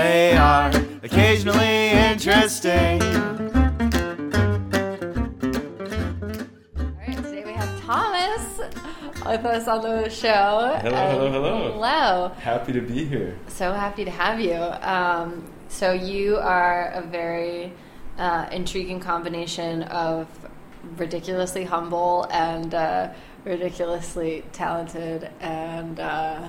They are occasionally interesting. All right, today we have Thomas with us on the show. Hello, And- hello, hello. Hello. Happy to be here. So happy to have you. Um, so you are a very uh, intriguing combination of ridiculously humble and uh, ridiculously talented and uh,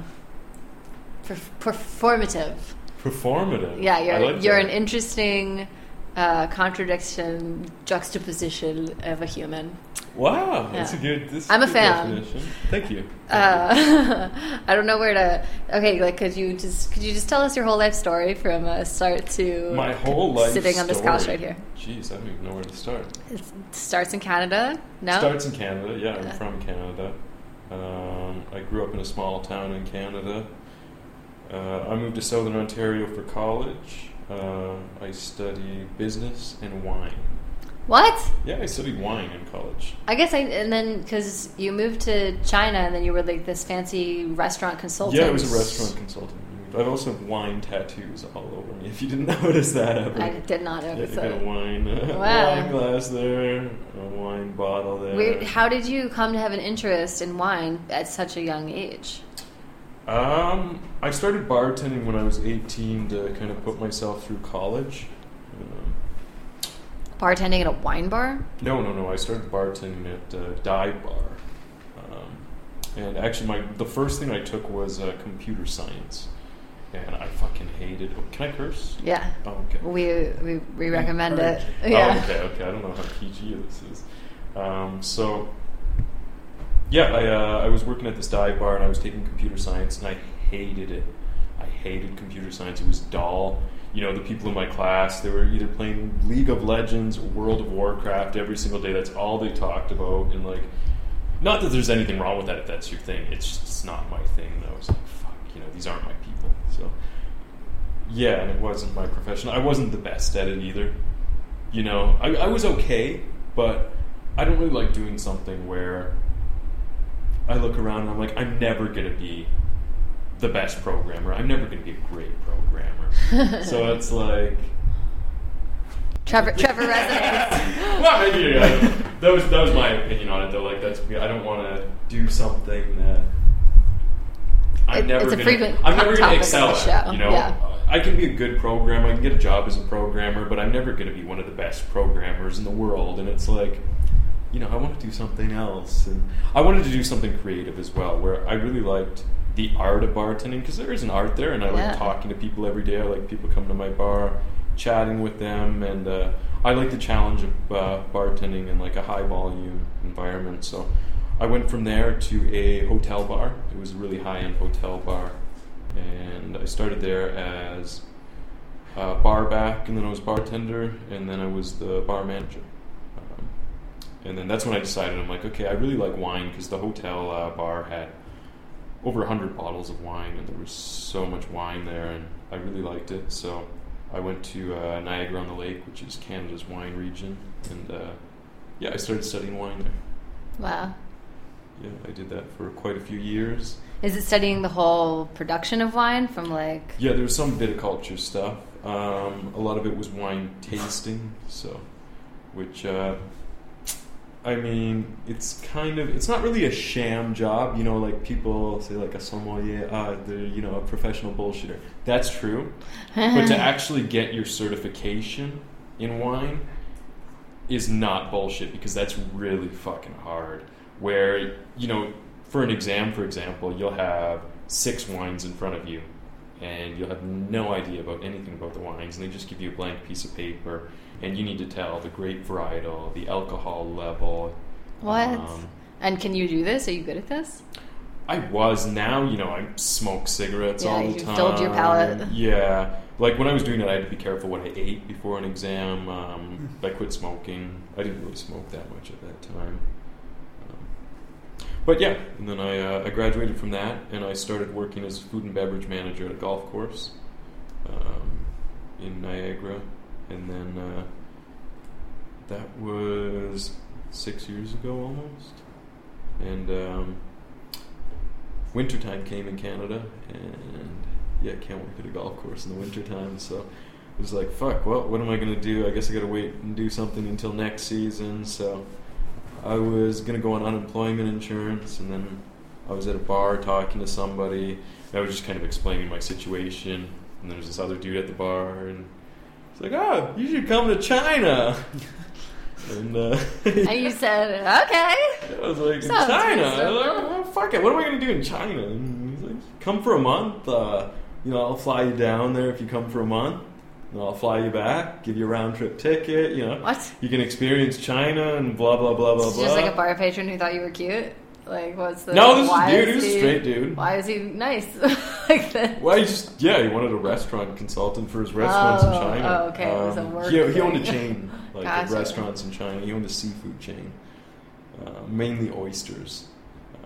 perf- performative. Performative. Yeah, you're like you're that. an interesting uh, contradiction, juxtaposition of a human. Wow, that's a good. This is I'm a good fan. Definition. Thank you. Uh, I don't know where to. Okay, like, could you just could you just tell us your whole life story from uh, start to My whole life. sitting on this couch right here? Jeez, I don't even know where to start. It starts in Canada. No, Starts in Canada. Yeah, I'm from Canada. Um, I grew up in a small town in Canada. Uh, I moved to Southern Ontario for college. Uh, I studied business and wine. what? Yeah, I studied wine in college. I guess I and then because you moved to China and then you were like this fancy restaurant consultant. Yeah, I was a restaurant consultant. I've also have wine tattoos all over me. If you didn't notice that ever. I did not Yeah, notice you got a wine, uh, Wow. wine glass there, a wine bottle there. Weird. How did you come to have an interest in wine at such a young age? Um, I started bartending when I was 18 to kind of put myself through college. Um, Bartending at a wine bar? no, no, no. I started bartending at uh, Dive Bar, um, and actually, my the first thing I took was uh, computer science, and I fucking hated. Oh, can I curse? Yeah. Oh, okay. We we, we recommend it. Oh, Yeah. okay, okay. I don't know how PG this is. Um, so, yeah, I, uh, I was working at this dive bar and I was taking computer science and I hated it. I hated computer science. It was dull. You know, the people in my class, they were either playing League of Legends or World of Warcraft every single day. That's all they talked about. And, like, not that there's anything wrong with that if that's your thing. It's just not my thing. And I was like, fuck, you know, these aren't my people. So, yeah, and it wasn't my profession. I wasn't the best at it either. You know, I, I was okay, but I don't really like doing something where I look around and I'm like, I'm never going to be the best programmer. I'm never going to be a great programmer. so it's like, Trevor Trevor resonates. well, maybe uh, that was that was my opinion on it though. Like that's I don't want to do something that I'm It- never it's a gonna, frequent I'm never going to excel at. show, You know, yeah. I can be a good programmer. I can get a job as a programmer, but I'm never going to be one of the best programmers in the world. And it's like, you know, I want to do something else, and I wanted to do something creative as well, where I really liked the art of bartending because there is an art there, and I Yeah. like talking to people every day. I like people coming to my bar, chatting with them, and uh, I like the challenge of uh, bartending in like a high volume environment. So I went from there to a hotel bar. It was a really high end hotel bar, and I started there as a bar back, and then I was bartender, and then I was the bar manager. And then that's when I decided I'm like, okay, I really like wine because the hotel uh, bar had over 100 bottles of wine, and there was so much wine there, and I really liked it. So I went to uh, Niagara on the Lake, which is Canada's wine region, and uh, yeah, I started studying wine there. Wow. Yeah, I did that for quite a few years. Is it studying the whole production of wine from like Yeah, there was some viticulture stuff. Um, a lot of it was wine tasting, so which uh, I mean, it's kind of it's not really a sham job, you know. Like people say, like a sommelier, uh, they're you know a professional bullshitter. That's true, but to actually get your certification in wine is not bullshit because that's really fucking hard. Where you know, for an exam, for example, you'll have six wines in front of you, and you'll have no idea about anything about the wines, and they just give you a blank piece of paper, and you need to tell the grape varietal, the alcohol level. what? um, and can you do this? Are you good at this? I was now, you know, I smoke cigarettes Yeah, all the you time. filled your palate. Yeah, like when I was doing it, I had to be careful what I ate before an exam. Um, I quit smoking. I didn't really smoke that much at that time. Um, but yeah, and then I, uh, I graduated from that, and I started working as a food and beverage manager at a golf course um, in Niagara, and then uh, that was six years ago almost, and um, wintertime came in Canada, and yeah, can't work at a golf course in the wintertime, so it was like, fuck, well, what am I going to do? I guess I got to wait and do something until next season, so I was going to go on unemployment insurance, and then I was at a bar talking to somebody. I was just kind of explaining my situation, and there was this other dude at the bar, and he's like, oh, you should come to China. and uh, And you said, okay. I was like, Sounds China? I was like, well, fuck it. What am I going to do in China? And he's like, come for a month. Uh, you know, I'll fly you down there if you come for a month. And I'll fly you back, give you a round trip ticket. You know, What? you can experience China and blah blah blah blah It's blah. just like a bar patron who thought you were cute. Like, what's the? No, this is dude. He was a straight dude. Why is he nice like that? Well, he just yeah, he wanted a restaurant consultant for his restaurants in Oh, China. oh, okay, it was a Um, work He, he owned a chain like of Gotcha. restaurants in China. He owned a seafood chain, uh, mainly oysters.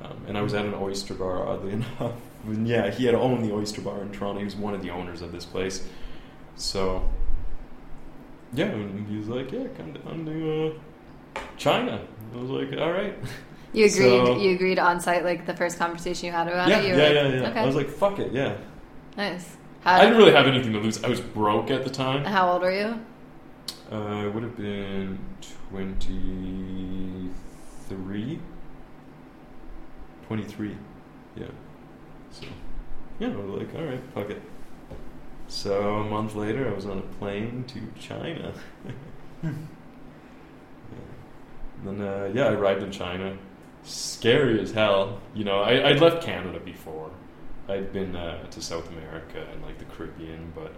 Um, and I was at an oyster bar, oddly enough. And yeah, he had owned the oyster bar in Toronto. He was one of the owners of this place. So yeah, and he was like, "Yeah, come down to uh, China." I was like, "All right." You agreed. So- you agreed on site, like the first conversation you had about yeah, it. You yeah, were yeah, like, yeah. Okay, I was like, "Fuck it, yeah." nice. How, I didn't really have anything to lose. I was broke at the time. How old were you? Uh, I would have been 23. 23. Yeah. So, yeah, I was like, alright, fuck it. So, a month later, I was on a plane to China. Yeah. Then, uh, yeah, I arrived in China. Scary as hell. You know, I, I'd left Canada before. I'd been uh, to South America and like the Caribbean, but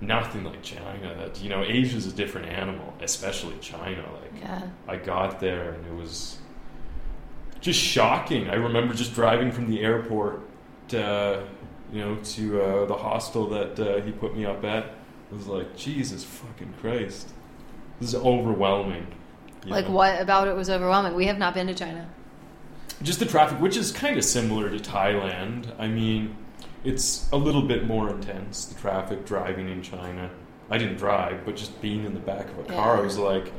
nothing like China. That you know, Asia's a different animal, especially China. Like Yeah. I got there and it was just shocking. I remember just driving from the airport, uh, you know, to uh, the hostel that uh, he put me up at. It was like Jesus fucking Christ, this is overwhelming. Like, what about it was overwhelming? We have not been to China. just the traffic, which is kind of similar to Thailand. I mean, it's a little bit more intense. The traffic driving in China. I didn't drive, but just being in the back of a car, I was like,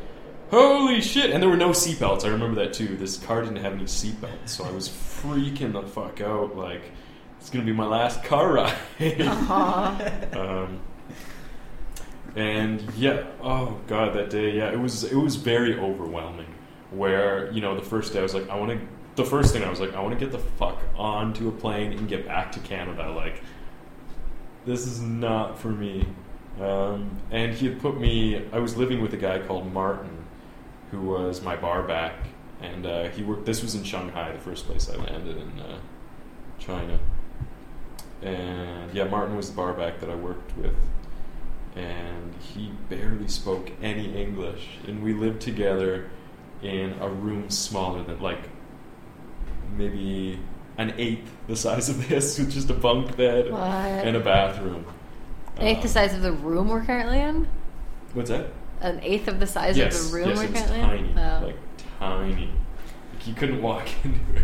"Holy shit!" And there were no seatbelts. I remember that too. This car didn't have any seatbelts, so I was freaking the fuck out. Like, it's gonna be my last car ride. Aw. um, and yeah, oh god, that day, yeah, it was it was very overwhelming. Where you know the first day I was like, I want to. The first thing I was like, I want to get the fuck onto a plane and get back to Canada. Like, this is not for me. Um, and he had put me. I was living with a guy called Martin, who was my bar back, and uh, he worked. This was in Shanghai, the first place I landed in uh, China. And yeah, Martin was the bar back that I worked with, and he barely spoke any English, and we lived together in a room smaller than like maybe an eighth the size of this, with just a bunk bed What? and a bathroom. An eighth the Um, size of the room we're currently in. What's that? An eighth of the size yes, of the room yes, we're it was currently tiny, in. Oh, like tiny. Like you couldn't walk into it.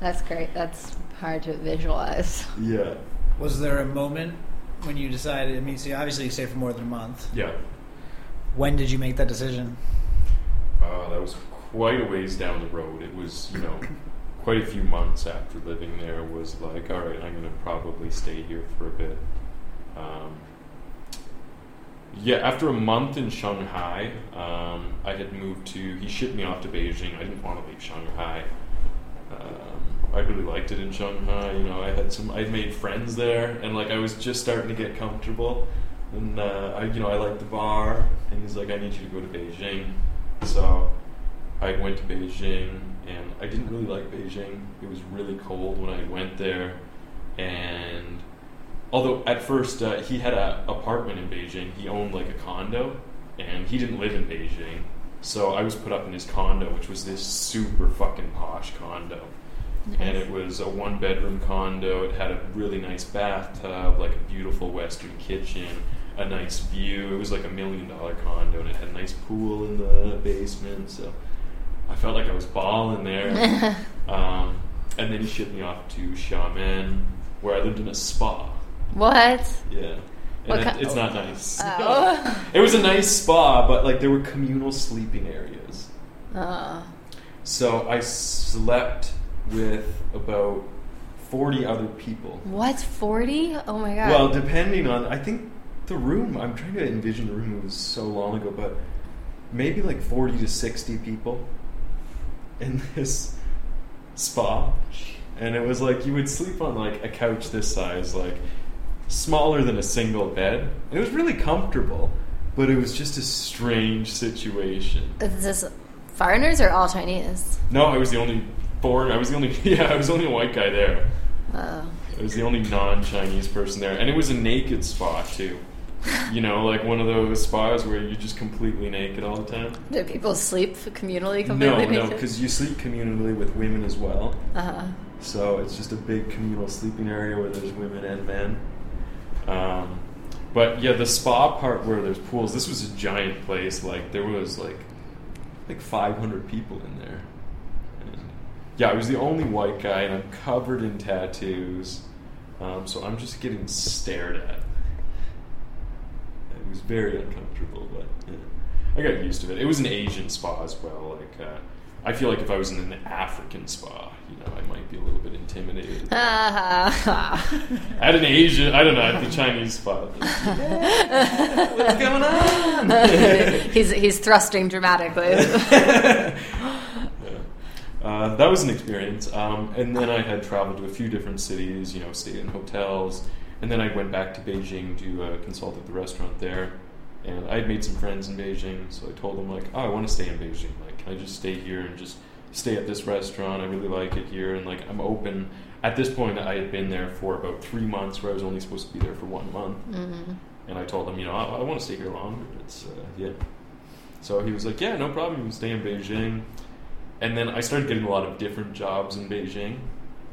that's great. That's hard to visualize. Yeah, Was there a moment when you decided? I mean, see, obviously you stayed for more than a month. yeah. When did you make that decision? Uh, that was quite a ways down the road. It was, you know, quite a few months after living there. Was like, all right, I'm going to probably stay here for a bit. Um, yeah, after a month in Shanghai, um, I had moved to. He shipped me off to Beijing. I didn't want to leave Shanghai. Um, I really liked it in Shanghai. You know, I had some. I made friends there, and like I was just starting to get comfortable. And uh, I, you know, I liked the bar. And he's like, I need you to go to Beijing. So I went to Beijing, and I didn't really like Beijing. It was really cold when I went there, and although at first uh, he had an apartment in Beijing, he owned like a condo, and he didn't live in Beijing. So I was put up in his condo, which was this super fucking posh condo, and it was a one bedroom condo. It had a really nice bathtub, like a beautiful Western kitchen, a nice view. It was like a million dollar condo, and it had a nice pool in the basement. So I felt like I was balling there. um, and then he shipped me off to Xiamen, where I lived in a spa. What? Yeah. And it, it's not nice. Oh. it was a nice spa, but like there were communal sleeping areas. Oh. So I slept with about 40 other people. What? 40? Oh my god. Well, depending on, I think the room, I'm trying to envision the room, it was so long ago, but maybe like 40 to 60 people in this spa. And it was like you would sleep on like a couch this size, like smaller than a single bed. And it was really comfortable, but it was just a strange situation. Is this foreigners or all Chinese? No, I was the only foreign. I was the only yeah. I was the only white guy there. Oh. I was the only non-Chinese person there, and it was a naked spa too. You know, like one of those spas where you're just completely naked all the time. Do people sleep communally No, completely no, naked? because you sleep communally with women as well. Uh-huh. So it's just a big communal sleeping area where there's women and men. Um, but yeah, the spa part where there's pools. This was a giant place. Like there was like like 500 people in there. Yeah, I was the only white guy, and I'm covered in tattoos. Um, so I'm just getting stared at. It was very uncomfortable, but yeah. I got used to it. It was an Asian spa as well. Like uh, I feel like if I was in an African spa, you know, I might be a little bit intimidated. At an Asian, I don't know, at the Chinese spa. What's going on? he's he's thrusting dramatically. Uh, that was an experience. Um, and then I had traveled to a few different cities, you know, stayed in hotels. And then I went back to Beijing to uh, consult at the restaurant there. And I had made some friends in Beijing, so I told them, like, oh, I want to stay in Beijing. Like, can I just stay here and just stay at this restaurant? I really like it here. And, like, I'm open. At this point, I had been there for about three months, where I was only supposed to be there for one month. Mhm. And I told him, you know, I, I want to stay here longer. It's uh, yeah. So he was like, yeah, no problem. You can stay in Beijing. And then I started getting a lot of different jobs in Beijing,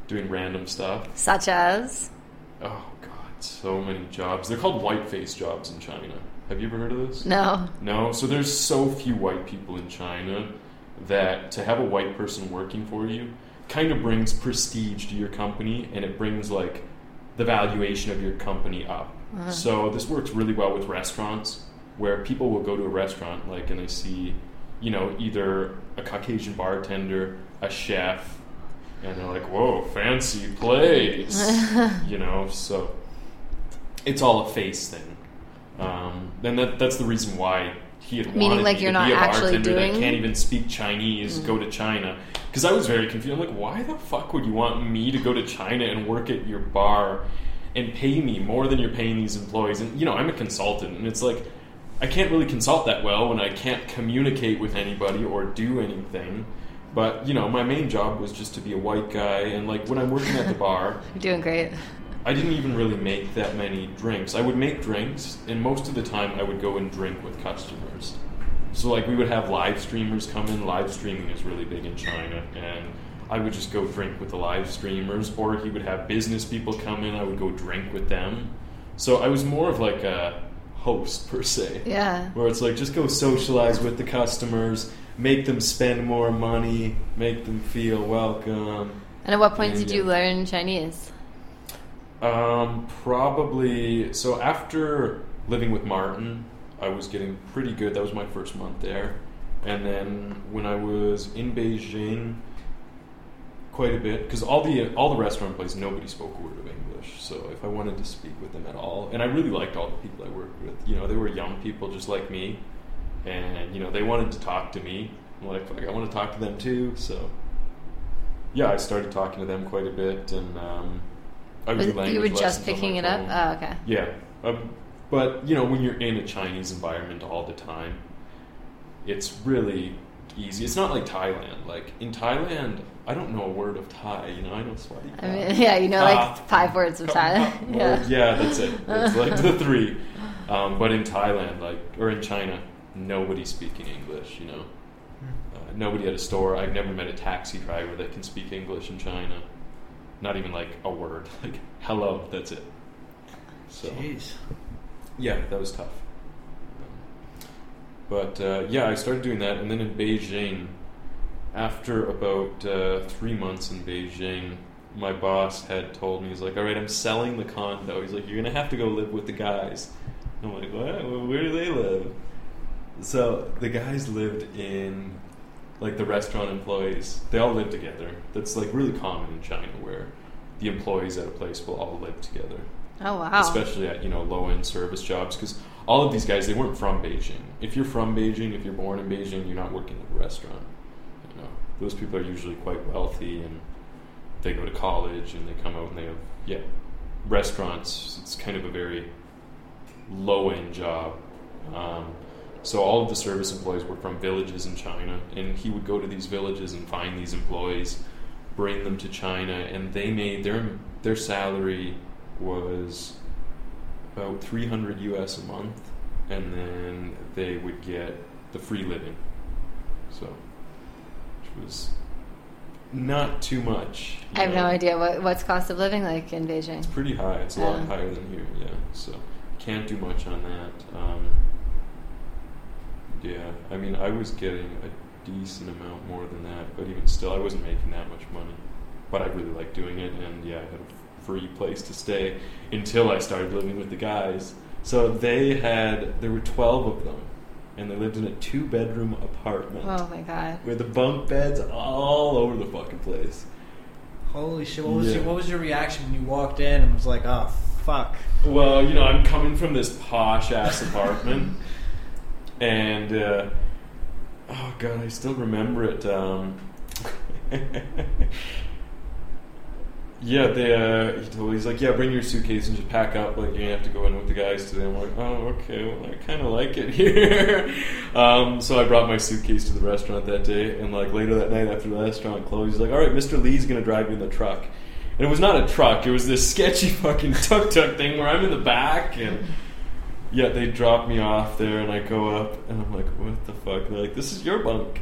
doing random stuff. Such as Oh God, so many jobs. They're called whiteface jobs in China. Have you ever heard of this? no. No. So there's so few white people in China that to have a white person working for you kind of brings prestige to your company, and it brings like the valuation of your company up. Uh-huh. So this works really well with restaurants where people will go to a restaurant like and they see, you know, either a Caucasian bartender, a chef, and they're like, "Whoa, fancy place," you know. So it's all a face thing. Um, and that, that's the reason why he had Meaning, wanted like, me you're to not be a actually bartender doing- that can't even speak Chinese, go to China. Because I was very confused. I'm like, why the fuck would you want me to go to China and work at your bar and pay me more than you're paying these employees? And you know, I'm a consultant, and it's like I can't really consult that well when I can't communicate with anybody or do anything. But you know, my main job was just to be a white guy, and like when I'm working at the bar, You're doing great. I didn't even really make that many drinks. I would make drinks, and most of the time I would go and drink with customers. So, like, we would have live streamers come in. Live streaming is really big in China, and I would just go drink with the live streamers, or he would have business people come in. I would go drink with them. So, I was more of like a host, per se Yeah. where it's like just go socialize with the customers, make them spend more money, make them feel welcome. And at what point Yeah, did yeah. you learn Chinese? Um, probably so after living with Martin, I was getting pretty good. That was my first month there. And then when I was in Beijing quite a bit because all the all the restaurant places nobody spoke a word of English. So if I wanted to speak with them at all, and I really liked all the people I worked with. You know, they were young people just like me, and you know they wanted to talk to me. I'm like, "Fuck, I want to talk to them too. So yeah, I started talking to them quite a bit, and um, I Was- you were just picking it up? Oh, okay. Yeah, um, but you know when you're in a Chinese environment all the time, it's really easy. It's not like Thailand. Like in Thailand, I don't know a word of Thai. You know, I know sawatdee. I mean, yeah, you know, like Ah. five words of Thai. yeah. Yeah. yeah, that's it. It's like the three. Um, but in Thailand, like or in China, nobody's speaking English. You know, Uh, nobody at a store. I've never met a taxi driver that can speak English in China. Not even like a word. Like hello. That's it. So Jeez. yeah, that was tough. But uh, yeah, I started doing that, and then in Beijing, after about uh, three months in Beijing, my boss had told me, he's like, "All right, I'm selling the condo." He's like, "You're gonna have to go live with the guys." I'm like, "What? Where do they live?" So the guys lived in, like the restaurant employees. They all live together. That's like really common in China, where the employees at a place will all live together Oh wow. especially at you know low end service jobs because all of these guys they weren't from Beijing. If you're from Beijing, if you're born in Beijing, you're not working at a restaurant. You know, those people are usually quite wealthy and they go to college and they come out and they have yeah restaurants. It's kind of a very low end job. Um, so all of the service employees were from villages in China, and he would go to these villages and find these employees, bring them to China, and they made their their salary was about 300 US a month, and then they would get the free living. So, which was not too much. I have know. no idea what what's cost of living like in Beijing. It's pretty high. It's a lot higher than here. Yeah. So can't do much on that. Um, yeah. I mean, I was getting a decent amount more than that, but even still, I wasn't making that much money. But I really liked doing it, and yeah, I had a free place to stay until I started living with the guys. So they had there were twelve of them, and they lived in a two-bedroom apartment Oh my god. with the bunk beds all over the fucking place. Holy shit! What was Yeah. your, what was your reaction when you walked in and was like, "Oh fuck"? Well, you know, I'm coming from this posh ass apartment, and uh, oh god, I still remember it. Um, yeah, they. Uh, he told he's like, yeah, bring your suitcase and just pack up. Like, you have to go in with the guys today. I'm like, oh, okay. Well, I kind of like it here. um, so I brought my suitcase to the restaurant that day, and like later that night after the restaurant closed, he's like, all right, Mr. Lee's gonna drive you in the truck. And it was not a truck; it was this sketchy fucking tuk tuk thing where I'm in the back, and yeah, they drop me off there, and I go up, and I'm like, what the fuck? And they're like, this is your bunk,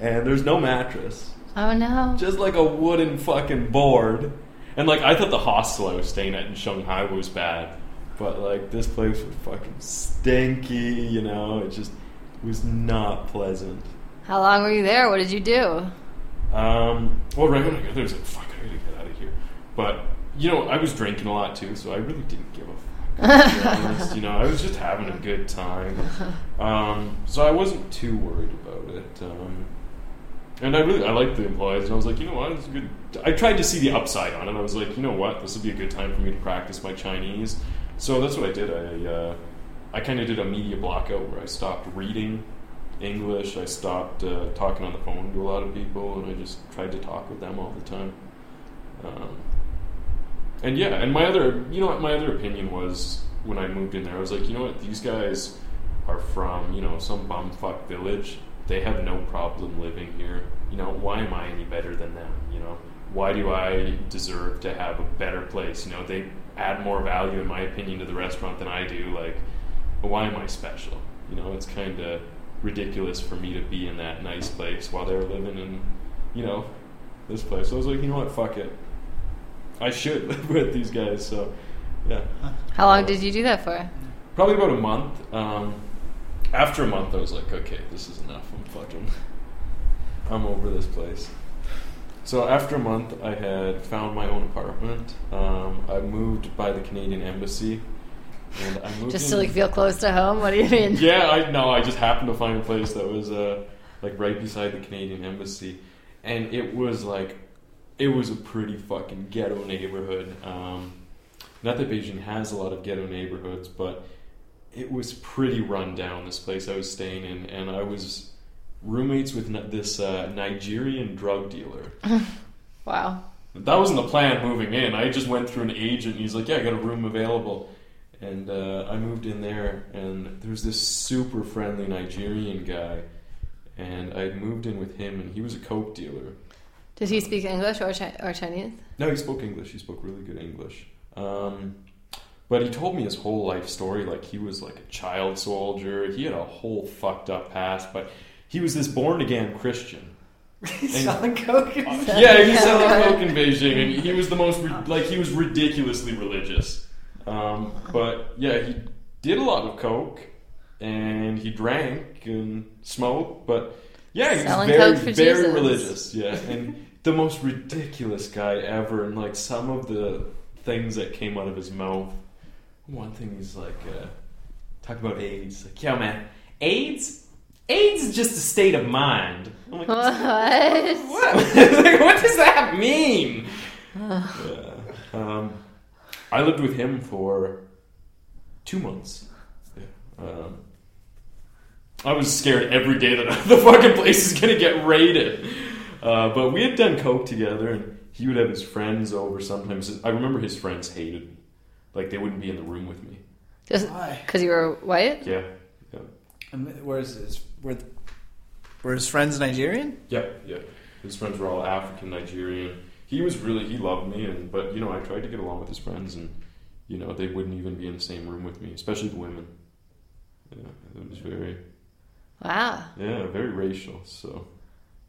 and there's no mattress Oh no. just like a wooden fucking board. And like I thought the hostel I was staying at in Shanghai was bad, but like this place was fucking stinky. You know, it just was not pleasant. How long were you there? What did you do? Um, well, right when I got there, I was like, "Fuck, I gotta get out of here." But you know, I was drinking a lot too, so I really didn't give a fuck. Honest, you know, I was just having a good time. Um, so I wasn't too worried about it. Um, and I really I liked the employees, and I was like, you know what, it's a good. I tried to see the upside on it. I was like, you know what, this would be a good time for me to practice my Chinese. So that's what I did. I uh, I kind of did a media blockout where I stopped reading English. I stopped uh, talking on the phone to a lot of people, and I just tried to talk with them all the time. Um, and yeah, and my other, you know what, my other opinion was when I moved in there, I was like, you know what, these guys are from, you know, some bumfuck village. They have no problem living here. You know, why am I any better than them? You know, why do I deserve to have a better place? You know, they add more value, in my opinion, to the restaurant than I do. Like, why am I special? You know, it's kind of ridiculous for me to be in that nice place while they're living in, you know, this place. So I was like, you know what, fuck it. I should live with these guys. So, yeah. How long did you do that for? Probably about a month. Um, after a month, I was like, okay, this is enough. I'm fucking, I'm over this place. So after a month, I had found my own apartment. Um, I moved by the Canadian Embassy, and I moved Just in- to like feel close to home? What do you mean? yeah, I no, I just happened to find a place that was uh, like right beside the Canadian embassy, and it was like, it was a pretty fucking ghetto neighborhood. Um, not that Beijing has a lot of ghetto neighborhoods, but it was pretty run down. This place I was staying in, and I was roommates with n- this uh, Nigerian drug dealer. Wow. That wasn't the plan moving in. I just went through an agent. and He's like, "Yeah, I got a room available," and uh, I moved in there. And there was this super friendly Nigerian guy, and I moved in with him, and he was a coke dealer. Did he speak English or, chi- or Chinese? No, he spoke English. He spoke really good English. Um, but he told me his whole life story. Like he was like a child soldier. He had a whole fucked up past, but he was this born again Christian. Selling coke. Yeah, he was selling coke in Beijing, and he was the most ri- like he was ridiculously religious. Um, but yeah, he did a lot of coke, and he drank and smoked. But yeah, he Selling was very very Jesus. religious. Yeah, and the most ridiculous guy ever. And like some of the things that came out of his mouth. One thing he's like, uh, talk about AIDS. Like, yo, man, AIDS. AIDS is just a state of mind. I'm like, What? what? like, what does that mean? Yeah. Um, I lived with him for two months. Yeah. Um, I was scared every day that the fucking place is gonna get raided. Uh, but we had done coke together, and he would have his friends over sometimes. I remember his friends hated me, like they wouldn't be in the room with me. Just Why? because you were white? Yeah, yeah, And where's his? Were, were his friends Nigerian? yeah, yeah. His friends were all African, Nigerian. He was really he loved me, and but you know I tried to get along with his friends, and you know they wouldn't even be in the same room with me, especially the women. Yeah, it was very Wow. yeah very racial. So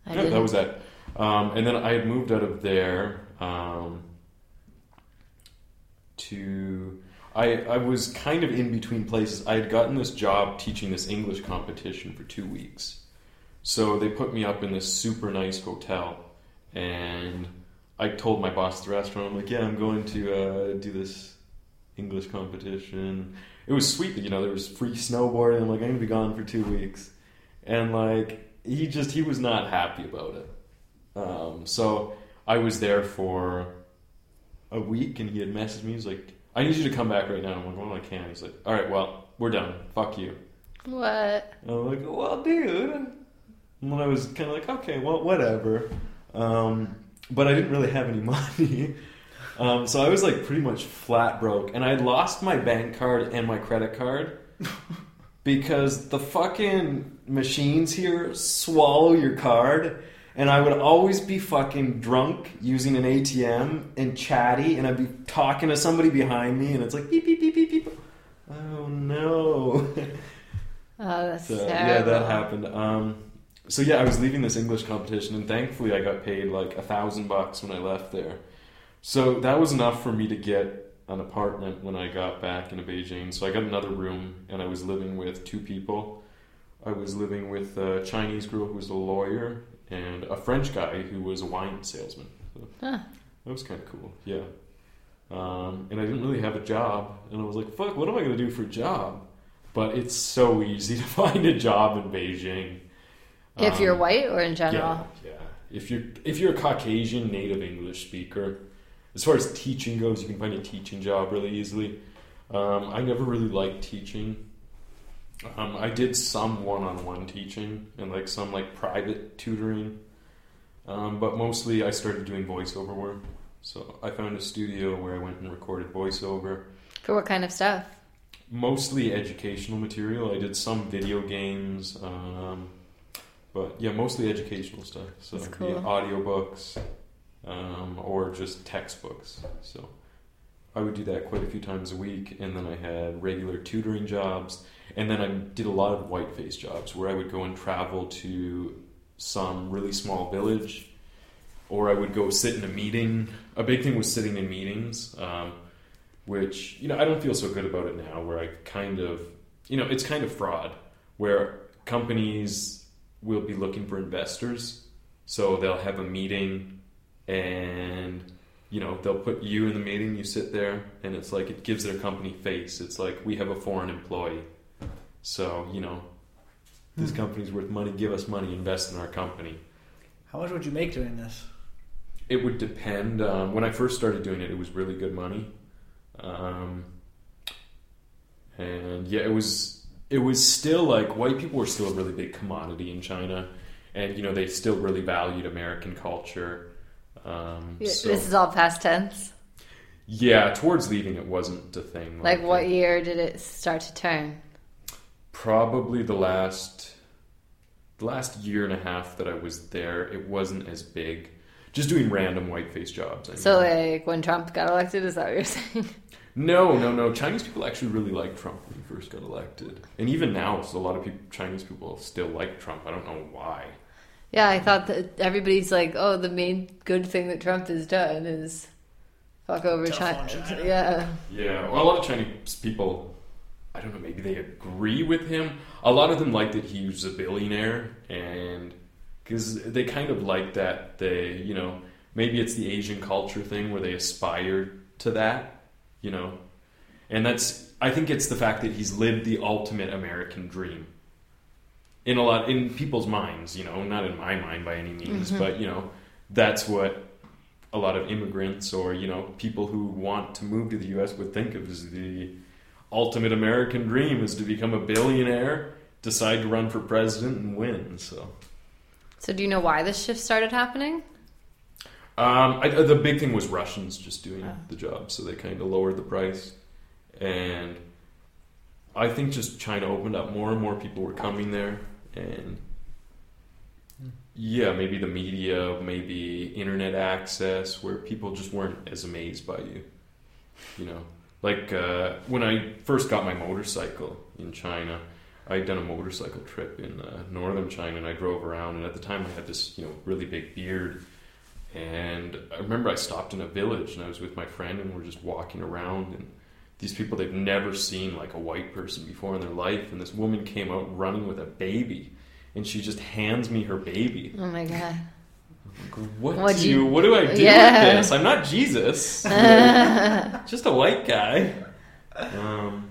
I yeah, didn't. that was that. Um, and then I had moved out of there um, to. I, I was kind of in between places. I had gotten this job teaching this English competition for two weeks. So they put me up in this super nice hotel. And I told my boss at the restaurant, I'm like, yeah, I'm going to uh, do this English competition. It was sweet, you know, there was free snowboarding. I'm like, I'm going to be gone for two weeks. And like, he just, he was not happy about it. Um, so I was there for a week and he had messaged me. He's like, I need you to come back right now. I'm like, well, I can't. He's like, all right, well, we're done. Fuck you. What? And I'm like, well, dude. And then I was kind of like, okay, well, whatever. Um, but I didn't really have any money. Um, so I was like pretty much flat broke. And I lost my bank card and my credit card because the fucking machines here swallow your card. And I would always be fucking drunk using an ATM and chatty, and I'd be talking to somebody behind me, and it's like beep beep beep beep beep. Oh no! Oh, that's So, terrible. yeah, that happened. Um, so yeah, I was leaving this English competition, and thankfully I got paid like a thousand bucks when I left there. So that was enough for me to get an apartment when I got back into Beijing. So I got another room, and I was living with two people. I was living with a Chinese girl who was a lawyer and a French guy who was a wine salesman. So Huh. that was kind of cool. Yeah. Um, and I didn't really have a job, and I was like, "Fuck, what am I going to do for a job?" But it's so easy to find a job in Beijing. If you're Um, white or in yeah, general? yeah. If you're if you're a Caucasian native English speaker, as far as teaching goes, you can find a teaching job really easily. Um, I never really liked teaching. Um, I did some one-on-one teaching and like some like private tutoring, um, but mostly I started doing voiceover work. So I found a studio where I went and recorded voiceover For what kind of stuff? mostly educational material. I did some video games, um, but yeah, mostly educational stuff. So That's yeah, cool. audiobooks um, or just textbooks. So I would do that quite a few times a week, and then I had regular tutoring jobs, and then I did a lot of whiteface jobs where I would go and travel to some really small village. Or I would go sit in a meeting. A big thing was sitting in meetings. Um, which you know I don't feel so good about it now. Where I kind of, you know, it's kind of fraud. Where companies will be looking for investors, so they'll have a meeting, and you know they'll put you in the meeting. You sit there, and it's like it gives their company face. It's like we have a foreign employee, so you know. This company's worth money. Give us money. Invest in our company. How much would you make doing this? It would depend. Um, when I first started doing it, it was really good money, um, and yeah, it was. It was still like white people were still a really big commodity in China, and you know they still really valued American culture. Um, Yeah, so- This is all past tense. yeah, towards leaving, it wasn't a thing. Like, what uh, year did it start to turn? Probably the last, the last year and a half that I was there, it wasn't as big. just doing random whiteface jobs. I So like when Trump got elected, is that what you're saying? no, no, no. Chinese people actually really liked Trump when he first got elected, and even now, so a lot of people, Chinese people still like Trump. I don't know why. Yeah, I thought that everybody's like, oh, the main good thing that Trump has done is fuck over China. China. Yeah. Yeah, well, a lot of Chinese people, I don't know, maybe they agree with him. A lot of them like that he was a billionaire, and because they kind of like that they, you know, maybe it's the Asian culture thing where they aspire to that, you know, and that's I think it's the fact that he's lived the ultimate American dream. In a lot in people's minds, you know, not in my mind by any means, but you know, that's what a lot of immigrants or you know people who want to move to the U.S. would think of as the ultimate American dream is to become a billionaire, decide to run for president, and win. So So do you know why this shift started happening? um, I, the big thing was Russians just doing Ah. the job, so they kind of lowered the price, and I think just China opened up more and more people were coming there, and yeah, maybe the media, maybe internet access, where people just weren't as amazed by you. You know, like uh, when I first got my motorcycle in China, I'd done a motorcycle trip in uh, northern China, and I drove around. And at the time, I had this you know really big beard, and I remember I stopped in a village, and I was with my friend, and we're just walking around, and these people they've never seen like a white person before in their life, and this woman came out running with a baby, and she just hands me her baby. Oh my god. What What'd do you- you, what do I do Yeah. with this? I'm not Jesus. Just a white guy. Um,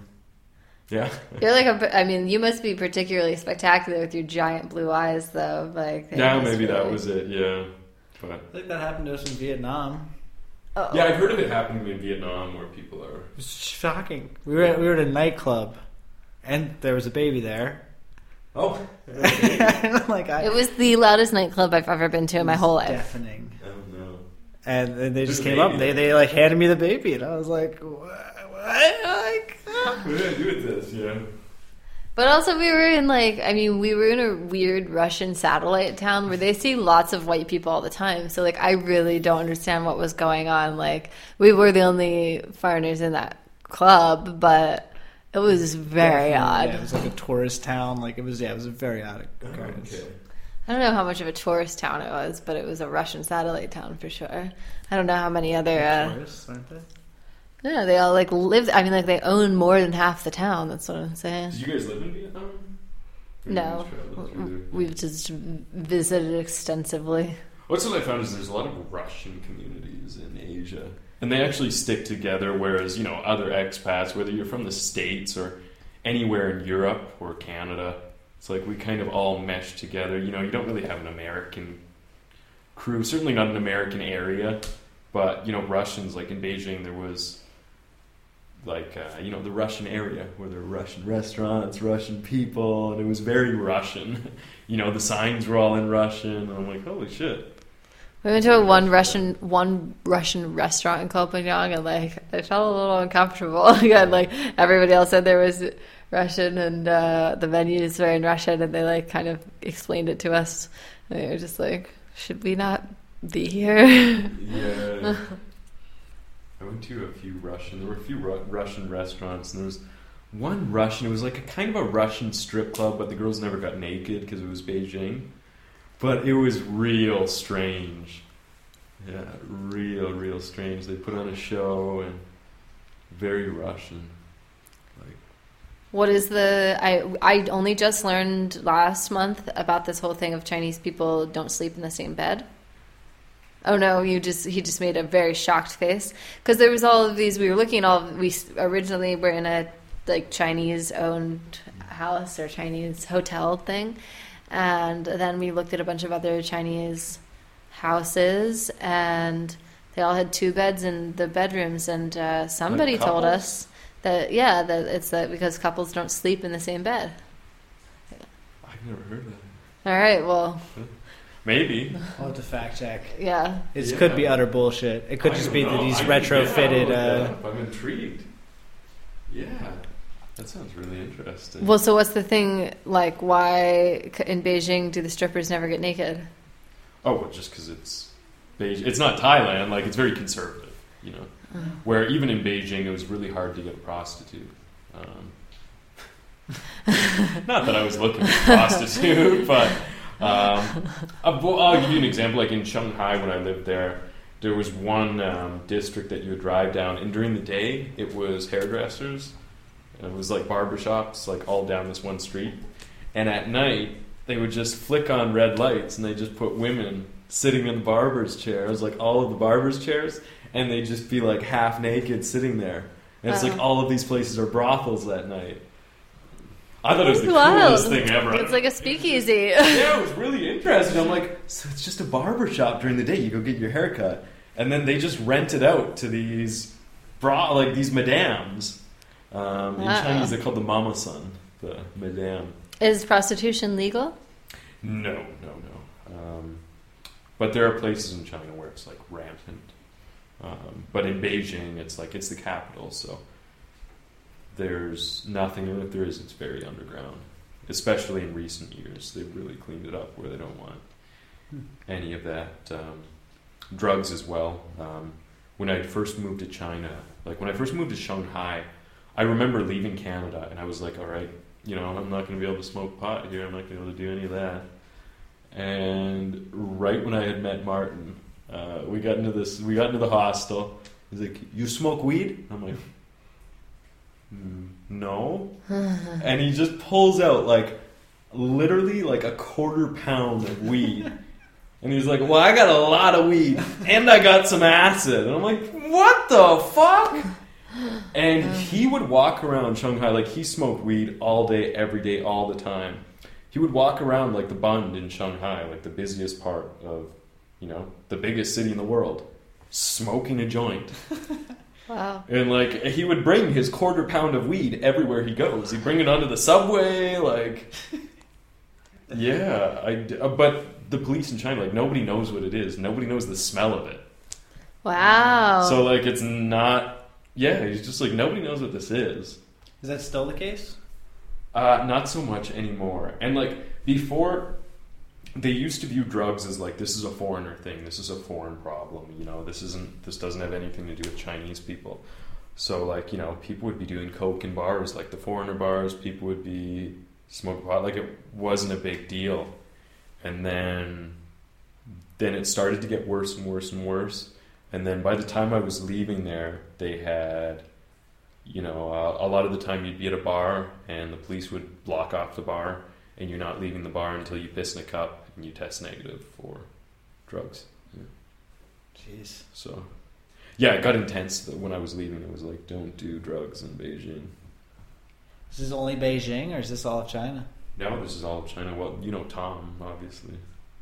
yeah. You're like a. I mean, you must be particularly spectacular with your giant blue eyes, though. Like they Yeah, must maybe that was it. Yeah. But I think that happened to us in Vietnam. Oh. yeah, I've heard of it happening in Vietnam where people are. It was shocking. We were at, we were at a nightclub, and there was a baby there. Oh. And, like I, It was the loudest nightclub I've ever been to in my whole life. deafening. oh no. And then they There's just came baby up. They there. they like handed me the baby, and I was like, what? what? Like, What do I do with this? Yeah. But also, we were in like, I mean, we were in a weird Russian satellite town where they see lots of white people all the time. So, like, I really don't understand what was going on. Like, we were the only foreigners in that club, but it was very definitely, odd. Yeah, it was like a tourist town. Like it was. Yeah, it was a very odd occurrence. Okay. I don't know how much of a tourist town it was, but it was a Russian satellite town for sure. I don't know how many other. Uh, Tourists, aren't they? No, they all like live. I mean, like they own more than half the town. That's what I'm saying. Did you guys live in Vietnam? No, just traveled through there? we've just visited extensively. What's what I found is there's a lot of Russian communities in Asia, and they actually stick together. Whereas you know other expats, whether you're from the states or anywhere in Europe or Canada, it's like we kind of all mesh together. You know, you don't really have an American crew, certainly not an American area, but you know Russians. Like in Beijing, there was like uh, you know the Russian area where there were Russian restaurants, Russian people, and it was very Russian. you know, the signs were all in Russian, and I'm like, holy shit. We went to a one Russian one Russian restaurant in Copenhagen, and like I felt a little uncomfortable. Again, like everybody else said there was Russian, and uh, the menus were in Russian, and they like kind of explained it to us. And we were just like, should we not be here? Yeah. I went to a few Russian. There were a few Ru- Russian restaurants, and there was one Russian. It was like a kind of a Russian strip club, but the girls never got naked because it was Beijing. But it was real strange. Yeah, real, real strange. They put on a show and very Russian. Like, What is the I I only just learned last month about this whole thing of Chinese people don't sleep in the same bed. Oh no, you just he just made a very shocked face because there was all of these we were looking at all we originally were in a like Chinese owned house or Chinese hotel thing and then we looked at a bunch of other Chinese houses and they all had two beds in the bedrooms and uh, somebody told us that yeah that it's that because couples don't sleep in the same bed. I've never heard that. All right, well, Maybe. I'll have to fact check. yeah. It Yeah. could be utter bullshit. It could I just don't be that he's I didn't- yeah, retrofitted. Uh. I'm intrigued. Yeah, that sounds really interesting. Well, so what's the thing like? Why in Beijing do the strippers never get naked? Oh, well, just because it's Beijing. It's not Thailand. Like it's very conservative, you know. Where even in Beijing, it was really hard to get a prostitute. Um, not that I was looking for a prostitute, but um, I'll, give you an example. Like in Shanghai, when I lived there, there was one um, district that you would drive down, and during the day, it was hairdressers. And it was like barbershops, like all down this one street. And at night, they would just flick on red lights, and they just put women sitting in the barbers' chairs, like all of the barbers' chairs, and they'd just be like half naked sitting there. And it's like all of these places are brothels that night. I thought it was the wild. coolest thing ever. It's like a speakeasy. yeah, it was really interesting. I'm like, so it's just a barber shop during the day. You go get your haircut, and then they just rent it out to these bra like these madams. Um, in Wow. Chinese, they're called the mama son, the madame. Is prostitution legal? No, no, no. Um, but there are places in China where it's like rampant. Um, but in Beijing, it's like it's the capital, so there's nothing. And if there is, it's very underground. Especially in recent years, they've really cleaned it up where they don't want any of that. Um, drugs as well. Um, when I first moved to China, like when I first moved to Shanghai, I remember leaving Canada and I was like, all right, you know, I'm not going to be able to smoke pot here. I'm not going to be able to do any of that. And right when I had met Martin, uh, we got into this. We got into the hostel. He's like, "You smoke weed?" I'm like, "Mm, "No." and he just pulls out like literally like a quarter pound of weed. And he's like, "Well, I got a lot of weed, and I got some acid." And I'm like, "What the fuck?" And he would walk around Shanghai like he smoked weed all day, every day, all the time. He would walk around like the Bund in Shanghai, like the busiest part of, you know, the biggest city in the world, smoking a joint. Wow. And like he would bring his quarter pound of weed everywhere he goes. He'd bring it onto the subway, like yeah. I d- uh, but the police in China, like nobody knows what it is. Nobody knows the smell of it. Wow. So like it's not. Yeah, he's just like nobody knows what this is. Is that still the case? Uh, not so much anymore. And like before, they used to view drugs as like this is a foreigner thing. This is a foreign problem. You know, this isn't. This doesn't have anything to do with Chinese people. So like you know, people would be doing coke in bars, like the foreigner bars. People would be smoking pot. Like it wasn't a big deal. And then, then it started to get worse and worse and worse. And then by the time I was leaving there, they had you know, uh, a lot of the time you'd be at a bar and the police would block off the bar and you're not leaving the bar until you piss in a cup and you test negative for drugs. Jeez. So, yeah, it got intense when I was leaving. It was like, don't do drugs in Beijing. Is this only Beijing or is this all of China? No, this is all of China. Well, you know Tom, obviously.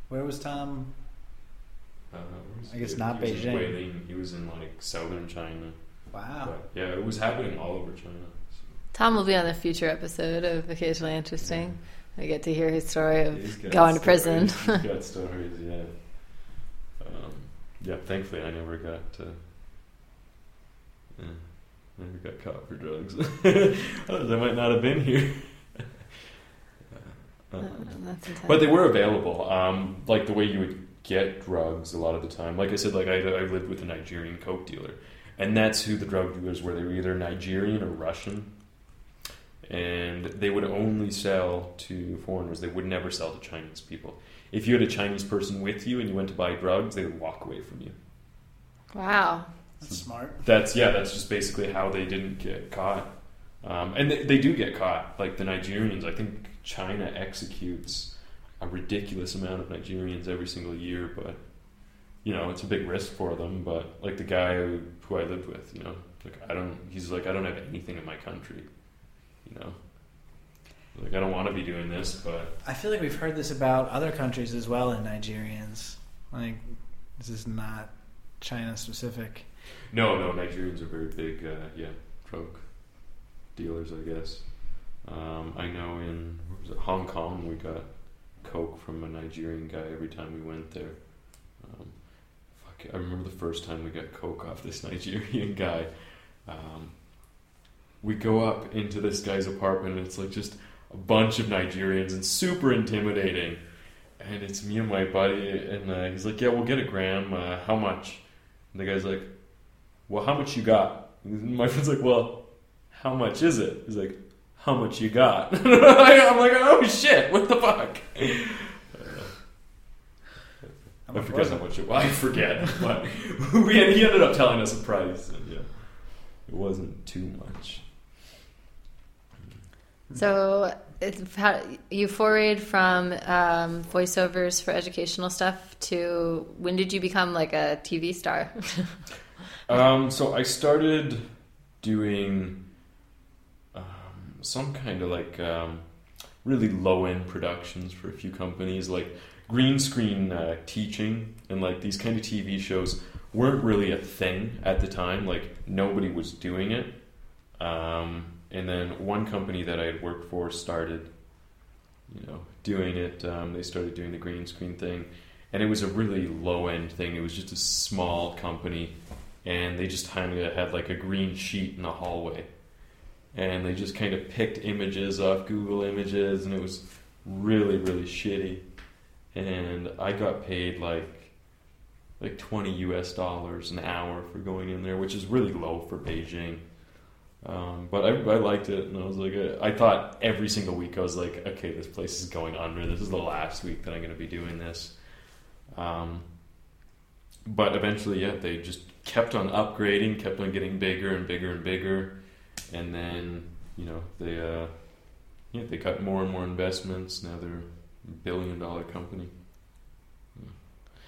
Where was Tom? Uh, was I guess he? not he was in Beijing. Guilin. He was in like southern China. Wow. But, yeah, it was happening all over China. So. Tom will be on a future episode of Occasionally Interesting. I get to hear his story of going to prison. He's got stories, yeah. Um, yeah, thankfully I never got to. Yeah, never got caught for drugs. Otherwise, I might not have been here. Oh, Um, that's intense. but they were available. Um, like the way you would get drugs a lot of the time. Like I said, like I, I lived with a Nigerian coke dealer, and that's who the drug dealers were. They were either Nigerian or Russian, and they would only sell to foreigners. They would never sell to Chinese people. If you had a Chinese person with you and you went to buy drugs, they would walk away from you. wow. That's smart. That's yeah. That's just basically how they didn't get caught. Um, and they, they do get caught. Like the Nigerians, I think China executes a ridiculous amount of Nigerians every single year. But you know, it's a big risk for them. But like the guy who, who I lived with, you know, like I don't. He's like I don't have anything in my country. You know, like I don't want to be doing this, but I feel like we've heard this about other countries as well in Nigerians. Like, this is not China specific. No, no, Nigerians are very big, uh, yeah, drug dealers, I guess. Um, I know in was it, Hong Kong we got coke from a Nigerian guy every time we went there. Um, fuck, I remember the first time we got coke off this Nigerian guy. Um, we go up into this guy's apartment and it's like just a bunch of Nigerians and super intimidating. and it's me and my buddy, and uh, he's like, "Yeah, we'll get a gram. Uh, how much?" And the guy's like, "Well, how much you got?" And my friend's like, "Well, how much is it?" He's like, "How much you got?" I'm like, "Oh shit! What the fuck?" I forget how much it was. I forget, but we he ended up telling us a price, and yeah, it wasn't too much. So it's how you forayed from um, voiceovers for educational stuff to when did you become like a TV star? Um, so I started doing um, some kind of like um, really low end productions for a few companies, like green screen uh, teaching and like these kind of TV shows weren't really a thing at the time. Like nobody was doing it. Um, and then one company that I had worked for started, you know, doing it. Um, they started doing the green screen thing, and it was a really low end thing. It was just a small company, and they just kind of had like a green sheet in the hallway, and they just kind of picked images off Google Images, and it was really really shitty. And I got paid like like 20 US dollars an hour for going in there, which is really low for Beijing. Um, but I, I liked it, and I was like, uh, I thought every single week I was like, okay, this place is going under. This is the last week that I'm going to be doing this. Um, but eventually, yeah, they just kept on upgrading, kept on getting bigger and bigger and bigger, and then you know they uh, yeah they got more and more investments. Now they're a billion dollar company.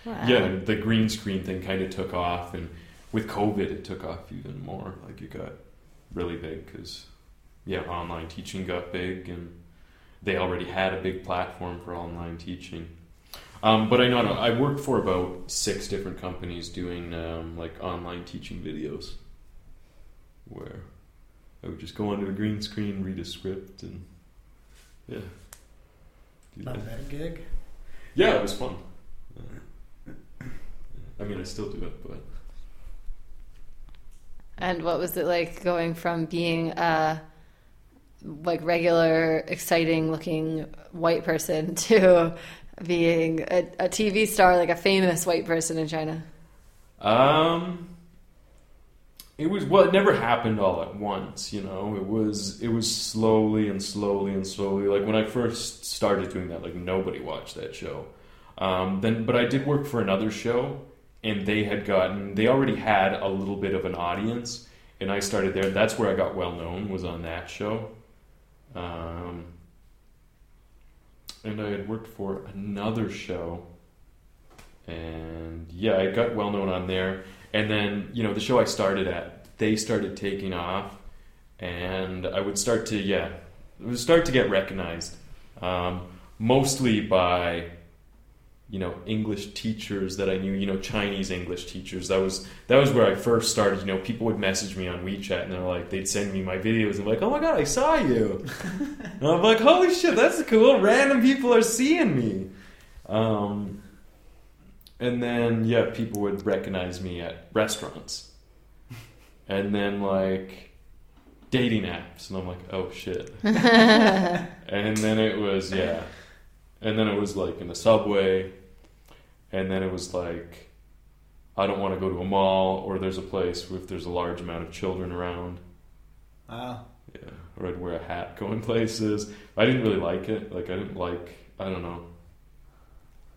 Wow. Yeah, the green screen thing kind of took off, and with COVID, it took off even more. Like you got really big because, yeah, online teaching got big, and they already had a big platform for online teaching. Um, but I know I worked for about six different companies doing um, like online teaching videos, where I would just go onto a green screen, read a script, and yeah, Not that. bad gig. Yeah, it was fun. Yeah. I mean, I still do it, but And what was it like going from being a like regular, exciting looking white person to being a, a TV star, like a famous white person in China? um, it was well. It never happened all at once. You know, it was it was slowly and slowly and slowly. Like when I first started doing that, like nobody watched that show. Um, then, but I did work for another show, and they had gotten they already had a little bit of an audience, and I started there. That's where I got well known. Was on that show. Um, and I had worked for another show, and yeah, I got well known on there. And then you know the show I started at, they started taking off, and I would start to yeah, start to get recognized, um, mostly by you know English teachers that I knew, you know Chinese English teachers. That was that was where I first started. You know, people would message me on WeChat and they're like, they'd send me my videos and like, oh my god, I saw you. and I'm like, holy shit, that's cool. Random people are seeing me. Um, and then yeah, people would recognize me at restaurants, and then like dating apps, and I'm like, oh shit. and then it was yeah, and then it was like in the subway, and then it was like, I don't want to go to a mall or there's a place if there's a large amount of children around. Wow. Yeah, or I'd wear a hat going places. I didn't really like it. Like I didn't like. I don't know.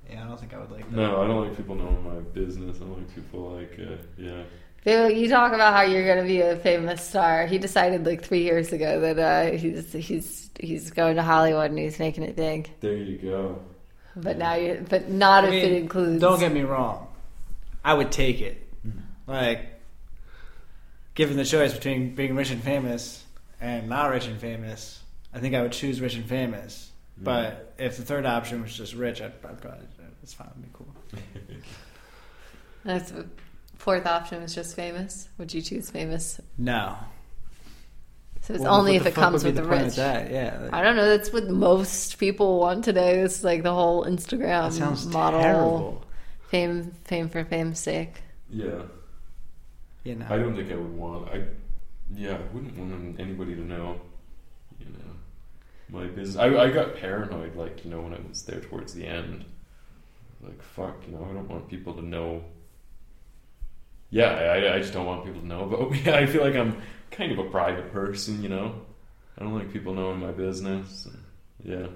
Yeah, I don't think I would like that. No, I don't like people knowing my business. I don't like people like. Uh, yeah. Bill, you talk about how you're going to be a famous star. He decided like three years ago that uh, he's he's he's going to Hollywood and he's making it big. There you go. But now you, but not I if mean, it includes. Don't get me wrong. I would take it. Like, given the choice between being rich and famous and not rich and famous, I think I would choose rich and famous. Mm. But if the third option was just rich, I'd, I'd probably it's fine. It'd be cool. That's fourth option was just famous. Would you choose famous? No. So it's Well, only if it comes with be the point rich. That? Yeah. like, I don't know. That's what most people want today. It's like the whole that Instagram sounds model, terrible. fame, fame for fame's sake. Yeah. You know. I don't think I would want. I. Yeah, I wouldn't want anybody to know. You know, my business. I I got paranoid, like you know, when I was there towards the end. like fuck, you know, I don't want people to know. Yeah, I, I just don't want people to know about me. I feel like I'm kind of a private person, you know. I don't like people knowing my business. Yeah.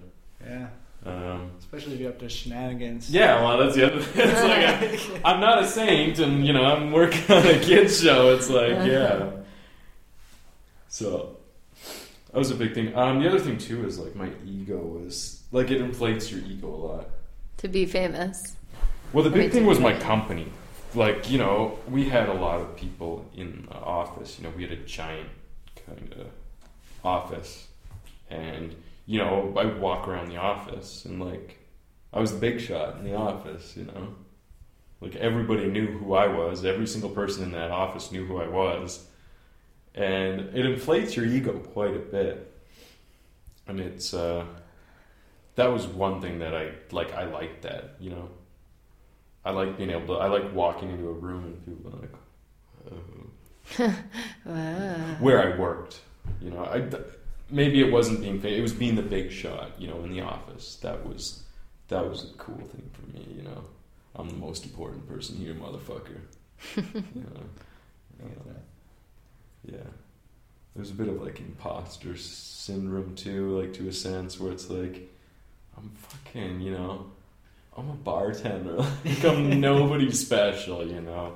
Yeah. Um, Especially if you're up to shenanigans. yeah, well, that's the other thing. It's like I, I'm not a saint, and you know, I'm working on a kids show. It's like, yeah. So that was a big thing. Um, the other thing too is like my ego was like it inflates your ego a lot. To be famous. Well, the big thing was my company. Like, you know, we had a lot of people in the office. You know, we had a giant kind of office. And, you know, I walk around the office and, like, I was the big shot in the office, you know? Like, everybody knew who I was. Every single person in that office knew who I was. And it inflates your ego quite a bit. And it's, uh, that was one thing that I, like, I liked that, you know? I like being able to. I like walking into a room and people are like, oh. Wow. where I worked. You know, I maybe it wasn't being. fa- It was being the big shot. You know, in the office. That was that was a cool thing for me. You know, I'm the most important person here, motherfucker. you know, uh, yeah. There's a bit of like imposter syndrome too, like to a sense where it's like, I'm fucking, you know, I'm a bartender. Like I'm nobody special, you know.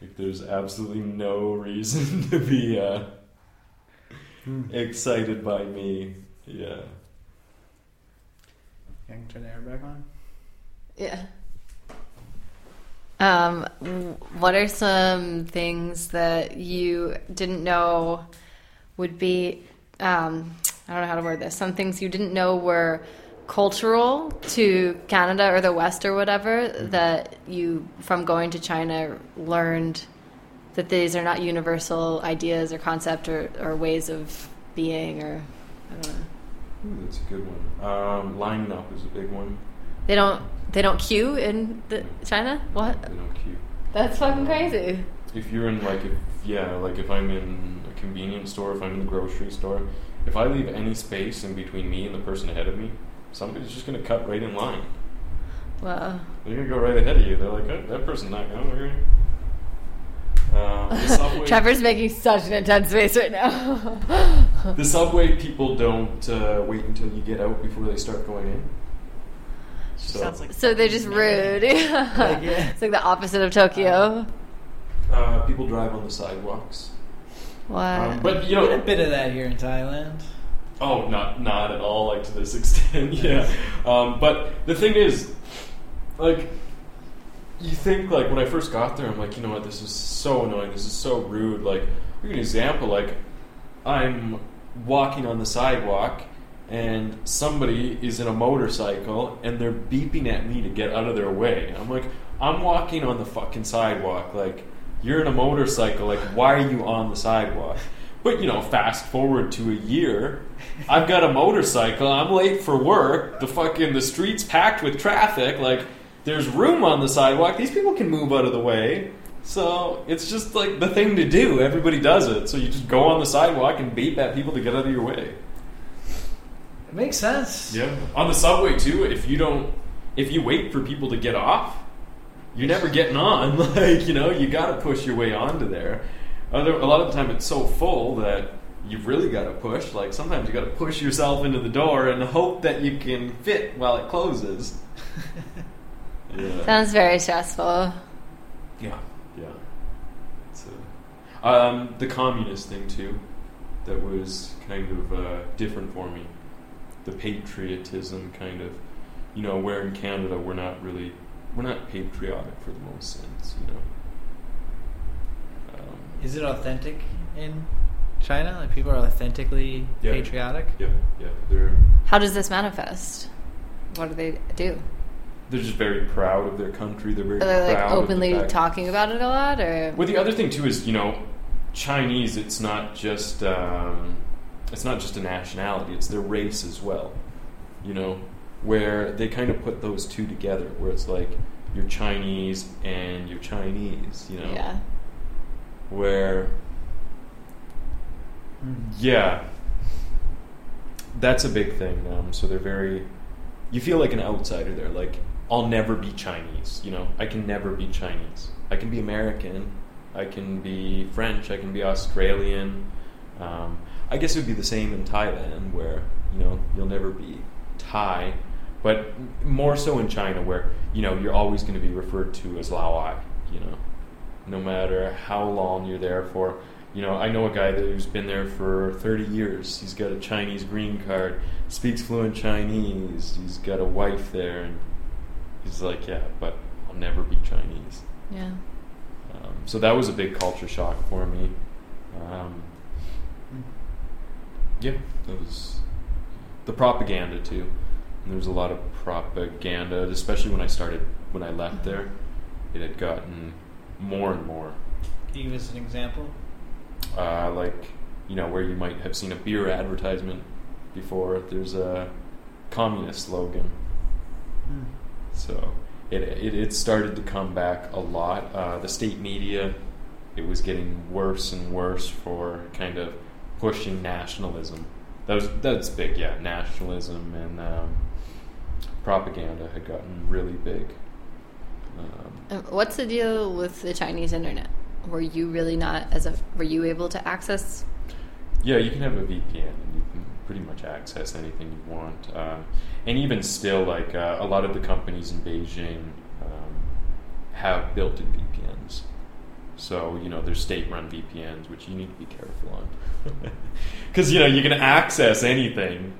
Like there's absolutely no reason to be uh, excited by me. Yeah. I can turn the air back on. Yeah. Um, what are some things that you didn't know would be, um, I don't know how to word this, some things you didn't know were cultural to Canada or the West or whatever that you, from going to China, learned that these are not universal ideas or concept or, or ways of being or, I don't know. Ooh, that's a good one. Um, lining up is a big one. They don't, they don't queue in the, China? What? They don't queue. That's fucking crazy. If you're in like if yeah, like if I'm in a convenience store, if I'm in the grocery store, if I leave any space in between me and the person ahead of me, somebody's just gonna cut right in line. Wow. They're gonna go right ahead of you. They're like, oh, that person's not going over here. Um, the subway, Trevor's making such an intense face right now. the subway people don't uh, wait until you get out before they start going in. So, Sounds like so they're just rude. yeah. It's like the opposite of Tokyo. uh, people drive on the sidewalks. What? Um, but you We had a bit of that here in Thailand. Oh, not not at all like to this extent. yeah. Um, but the thing is, like, you think like when I first got there, I'm like, you know what, this is so annoying. This is so rude. Like, give you an example. Like, I'm walking on the sidewalk. And somebody is in a motorcycle and they're beeping at me to get out of their way. I'm like, I'm walking on the fucking sidewalk. Like, you're in a motorcycle. Like, why are you on the sidewalk? But you know, fast forward to a year, I've got a motorcycle. I'm late for work. The fucking the streets packed with traffic. Like there's room on the sidewalk. These people can move out of the way. So it's just like the thing to do. Everybody does it. So you just go on the sidewalk and beep at people to get out of your way. It makes sense. Yeah. On the subway too. If you don't, if you wait for people to get off, you're never getting on. Like you know, you got to push your way onto there. Other, a lot of the time, it's so full that you've really got to push. Like sometimes you got to push yourself into the door and hope that you can fit while it closes. yeah. Sounds very stressful. Yeah. Yeah. It's a, um, the communist thing too. That was kind of uh, different for me. The patriotism kind of, you know, where in Canada we're not really, we're not patriotic for the most sense, you know. Is it authentic in China? Like people are authentically Yeah. patriotic? yeah, yeah, they're How does this manifest? What do they do? they're just very proud of their country. They're very Are they like proud of openly fact- talking about it a lot, or Well, the other thing too is you know, Chinese. It's not just um, it's not just a nationality. It's their race as well. You know, where they kind of put those two together, where it's like you're Chinese and you're Chinese. You know, yeah? Where yeah, that's a big thing. Um, so they're very, you feel like an outsider there. Like I'll never be Chinese. You know, I can never be Chinese. I can be American. I can be French. I can be Australian. Um, I guess it would be the same in Thailand, where you know you'll never be Thai, but more so in China, where you know you're always going to be referred to as Laowai. You know, no matter how long you're there for. You know, I know a guy that who's been there for 30 years. He's got a Chinese green card, speaks fluent Chinese. He's got a wife there, and he's like, yeah, but I'll never be Chinese. Yeah. Um, so that was a big culture shock for me. Um, yeah, that was the propaganda too. And there was a lot of propaganda, especially when I started when I left there. It had gotten more and more. Can you give us an example? Uh, like you know where you might have seen a beer advertisement before. There's a communist slogan. Hmm. So it, it, it started to come back a lot. Uh, the state media, it was getting worse and worse for kind of pushing nationalism. That was that's big, yeah. Nationalism and um, propaganda had gotten really big. Um, Um, What's the deal with the Chinese internet? Were you really not as a were you able to access? Yeah, you can have a VPN and you can pretty much access anything you want. Um, and even still, like uh, a lot of the companies in Beijing um, have built-in VPNs. So you know, there's state-run VPNs, which you need to be careful on, because you know you can access anything,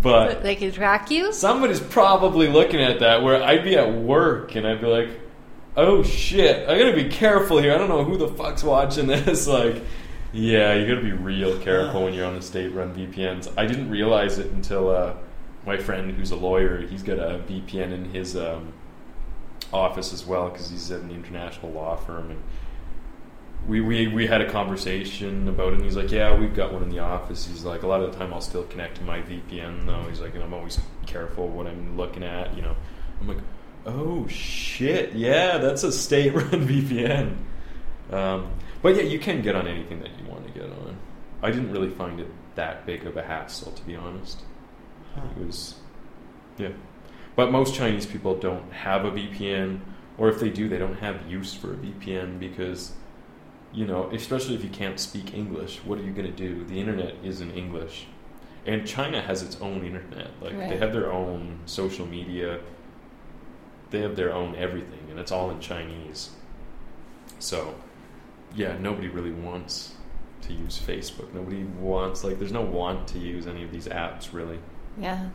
but they can track you. somebody's probably looking at that. Where I'd be at work and I'd be like, "Oh shit, I gotta be careful here. I don't know who the fuck's watching this." Like, yeah, you gotta be real careful when you're on the state-run VPNs. I didn't realize it until uh, my friend, who's a lawyer, he's got a VPN in his um, office as well because he's at an international law firm and. We, we, we had a conversation about it, and he's like, "Yeah, we've got one in the office." He's like, "A lot of the time, I'll still connect to my VPN, though." He's like, "And I'm always careful what I'm looking at." You know, I'm like, "Oh shit, yeah, that's a state-run VPN." Um, but yeah, you can get on anything that you want to get on. I didn't really find it that big of a hassle, to be honest. It was, yeah. But most Chinese people don't have a VPN, or if they do, they don't have use for a VPN because, you know, especially if you can't speak English, what are you going to do? The internet is in English. And China has its own internet. Like, they have their own social media, they have their own everything, and it's all in Chinese. So, yeah, nobody really wants to use Facebook. Nobody wants, like, there's no want to use any of these apps, really. Yeah.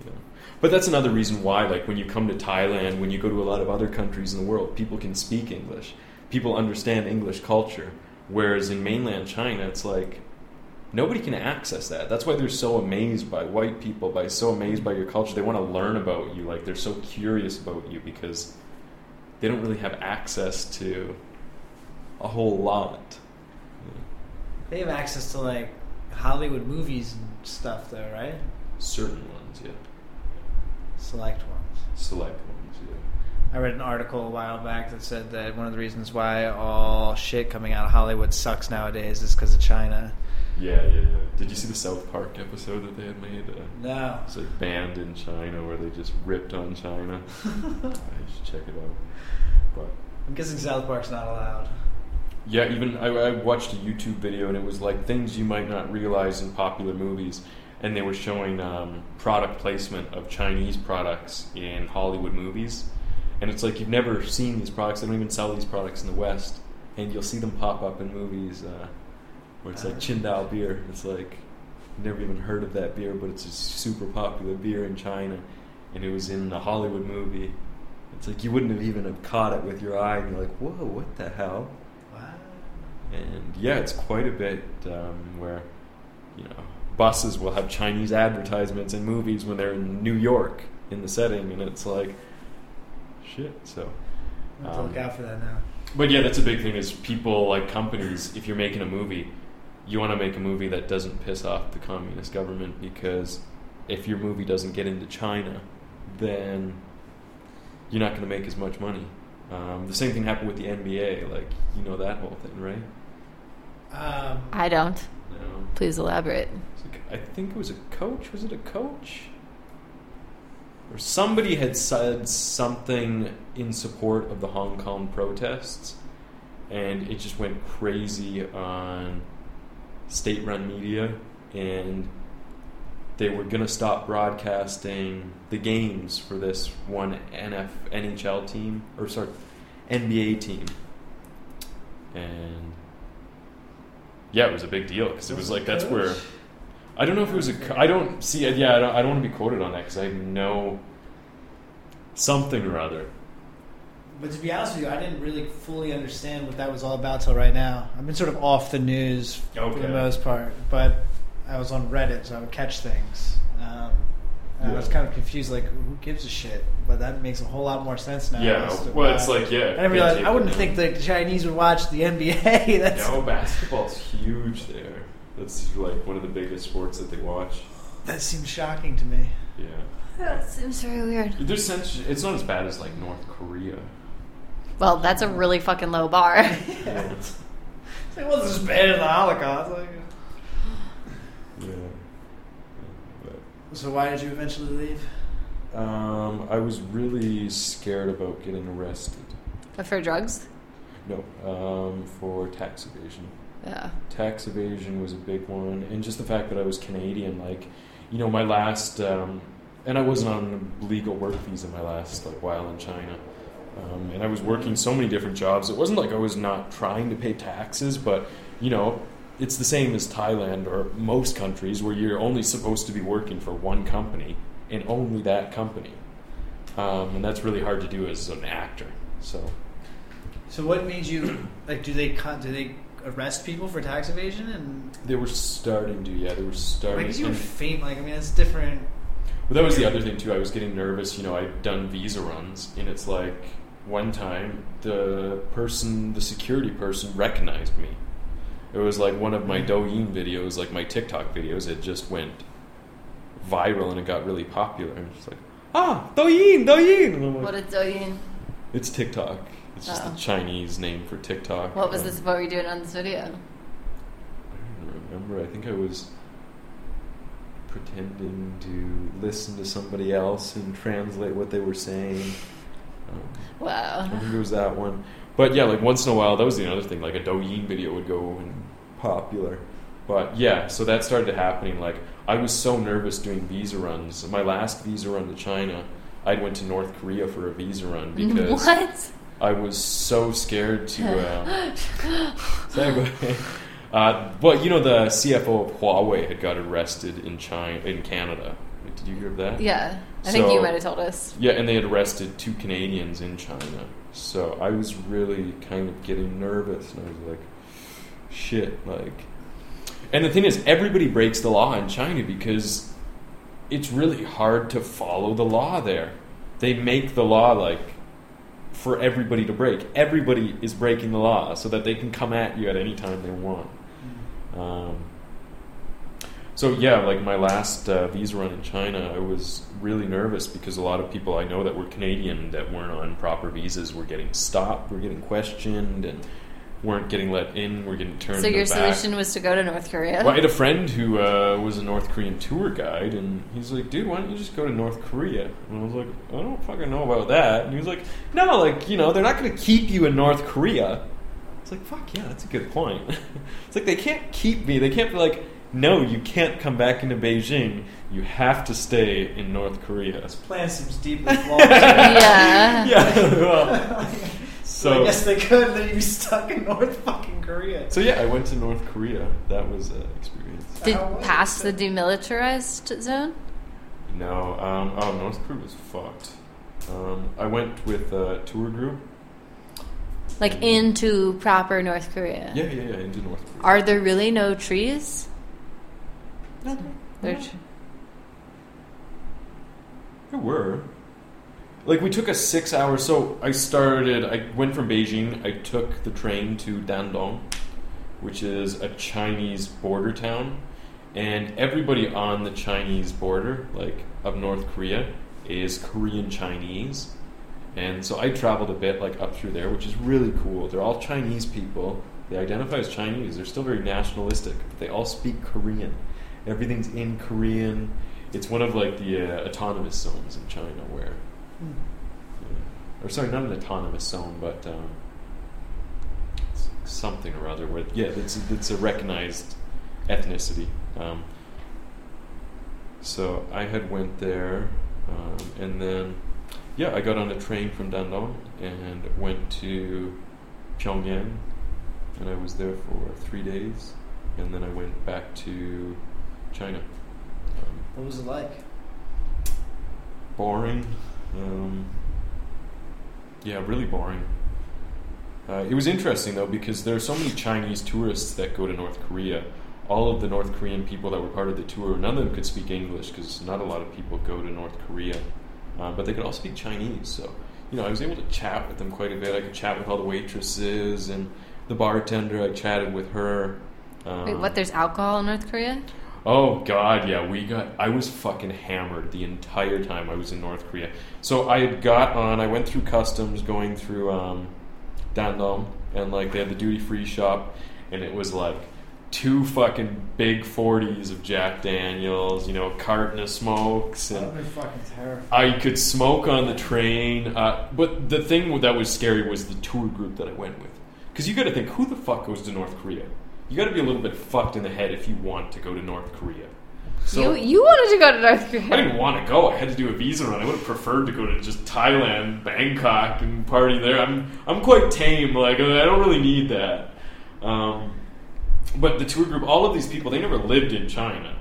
You know. But that's another reason why, like, when you come to Thailand, when you go to a lot of other countries in the world, people can speak English. People understand English culture. Whereas in mainland China, it's like nobody can access that. That's why they're so amazed by white people, by so amazed by your culture. They want to learn about you. Like, they're so curious about you because they don't really have access to a whole lot. They have access to like Hollywood movies and stuff, though, right? Certain ones, yeah. Select ones. Select ones, yeah. I read an article a while back that said that one of the reasons why all shit coming out of Hollywood sucks nowadays is because of China. Yeah, yeah, yeah. Did you see the South Park episode that they had made? Uh, No. it's like banned in China where they just ripped on China. I should check it out. But I'm guessing South Park's not allowed. yeah, even I, I watched a YouTube video and it was like things you might not realize in popular movies, and they were showing um, product placement of Chinese products in Hollywood movies, and it's like you've never seen these products. They don't even sell these products in the West, and you'll see them pop up in movies uh, where it's like. Qingdao beer. It's like never even heard of that beer, but it's a super popular beer in China, and it was in a Hollywood movie. It's like you wouldn't have even have caught it with your eye, and you're like, "Whoa, what the hell?" Wow. And yeah, it's quite a bit um, where you know buses will have Chinese advertisements in movies when they're in New York in the setting, and it's like shit. So, I'll have to um, look out for that now. but yeah, that's a big thing. Is people like companies? If you're making a movie, you want to make a movie that doesn't piss off the communist government because if your movie doesn't get into China, then you're not going to make as much money. Um, the same thing happened with the NBA. Like you know that whole thing, right? Um, I don't. No. Please elaborate. Like- I think it was a coach. Was it a coach? or somebody had said something in support of the Hong Kong protests, and it just went crazy on state-run media, and they were going to stop broadcasting the games for this one NF NHL team or sorry NBA team, and yeah, it was a big deal because it was like that's where I don't know if it was a. I don't see yeah I don't, I don't want to be quoted on that because I know something or other. But to be honest with you, I didn't really fully understand what that was all about till right now. I've been sort of off the news for the most part, but I was on Reddit, so I would catch things. Um, and I was kind of confused, like, who gives a shit? But that makes a whole lot more sense now. Yeah, as to well, it's like yeah. I didn't realize. I wouldn't think the Chinese would watch the NBA. That's No, basketball's huge there. That's like one of the biggest sports that they watch. that seems shocking to me. Yeah. That seems very weird. There's sense, it's not as bad as like North Korea. Well, that's a really fucking low bar. Yeah. It wasn't as bad as the Holocaust. Like, yeah. so why did you eventually leave? Um, I was really scared about getting arrested. For drugs? No, um, for tax evasion. Yeah. Tax evasion was a big one, and just the fact that I was Canadian, like, you know, my last, um, and I wasn't on a legal work visa my last like while in China, um, and I was working so many different jobs. It wasn't like I was not trying to pay taxes, but you know, it's the same as Thailand or most countries where you're only supposed to be working for one company and only that company, um, and that's really hard to do as an actor. So. So what made you like? Do they do they arrest people for tax evasion and? They were starting to, yeah, they were starting. Like, you were faint. Like, I mean, it's different. Well, that was the other thing too. I was getting nervous. You know, I'd done visa runs, and it's like one time the person, the security person, recognized me. It was like one of my Douyin videos, like my TikTok videos. It just went viral, and it got really popular. And it's like, ah, Douyin, Douyin. Like, What is Douyin? it's TikTok. It's just Oh. the Chinese name for TikTok. What was Um, this? What were you doing on this video? I don't even remember. I think I was pretending to listen to somebody else and translate what they were saying. Um, I Wow. think it was that one. But yeah, like once in a while, that was the other thing. Like a Douyin video would go and popular. But yeah, so that started happening. Like I was so nervous doing visa runs. My last visa run to China, I went to North Korea for a visa run because What? I was so scared to. Uh, segue. Uh, well, you know, the CFO of Huawei had got arrested in China, in Canada. Did you hear of that? Yeah. I think So- you might have told us. Yeah, and they had arrested two Canadians in China. So I was really kind of getting nervous, and I was like, "Shit!" Like, and the thing is, everybody breaks the law in China because it's really hard to follow the law there. They make the law like for everybody to break. Everybody is breaking the law so that they can come at you at any time they want. Um, so yeah, like my last uh, visa run in China, I was really nervous because a lot of people I know that were Canadian that weren't on proper visas were getting stopped, were getting questioned, and weren't getting let in. Were getting turned. So your back. solution was to go to North Korea? Well, I had a friend who uh, was a North Korean tour guide, and he's like, "Dude, why don't you just go to North Korea?" And I was like, "I don't fucking know about that." And he was like, "No, like you know, they're not going to keep you in North Korea." It's like, "Fuck yeah, that's a good point." it's like they can't keep me. They can't be like, "No, you can't come back into Beijing. You have to stay in North Korea." This plan seems deeply flawed. yeah. yeah. Well, so I guess they could. Then you'd be stuck in North fucking Korea. so yeah, I went to North Korea. That was an experience. Did How pass the demilitarized zone? No, um, oh, North Korea was fucked. Um, I went with a tour group. Like into proper North Korea? Yeah, yeah, yeah, into North Korea. Are there really no trees? There tr- There were. Like we took a six hour. So I started. I went from Beijing. I took the train to Dandong, which is a Chinese border town, and everybody on the Chinese border, like of North Korea, is Korean Chinese. And so I traveled a bit like up through there, which is really cool. They're all Chinese people. They identify as Chinese. They're still very nationalistic, but they all speak Korean. Everything's in Korean. It's one of like the uh, autonomous zones in China where, yeah. or sorry, not an autonomous zone, but um, something or other. Where yeah, it's it's a recognized ethnicity. Um, so I had went there, um, and then yeah, I got on a train from Dandong and went to Pyongyang, and I was there for three days, and then I went back to China. Um, What was it like? boring. Um, yeah, really boring. Uh, it was interesting though because there are so many Chinese tourists that go to North Korea. All of the North Korean people that were part of the tour, none of them could speak English because not a lot of people go to North Korea, uh, but they could all speak Chinese. So, you know, I was able to chat with them quite a bit. I could chat with all the waitresses and the bartender. I chatted with her. Um, Wait, what? There's alcohol in North Korea? Oh God, yeah, we got. I was fucking hammered the entire time I was in North Korea. So I had got on. I went through customs, going through um, Dandong, and like they had the duty free shop, and it was like two fucking big forties of Jack Daniels, you know, a carton of smokes, and would be fucking terrifying. I could smoke on the train. Uh, but the thing that was scary was the tour group that I went with. Because you got to think, who the fuck goes to North Korea? You got to be a little bit fucked in the head if you want to go to North Korea. So you you wanted to go to North Korea? I didn't want to go. I had to do a visa run. I would have preferred to go to just Thailand, Bangkok, and party there. I'm I'm quite tame. Like I don't really need that. Um, but the tour group, all of these people, they never lived in China.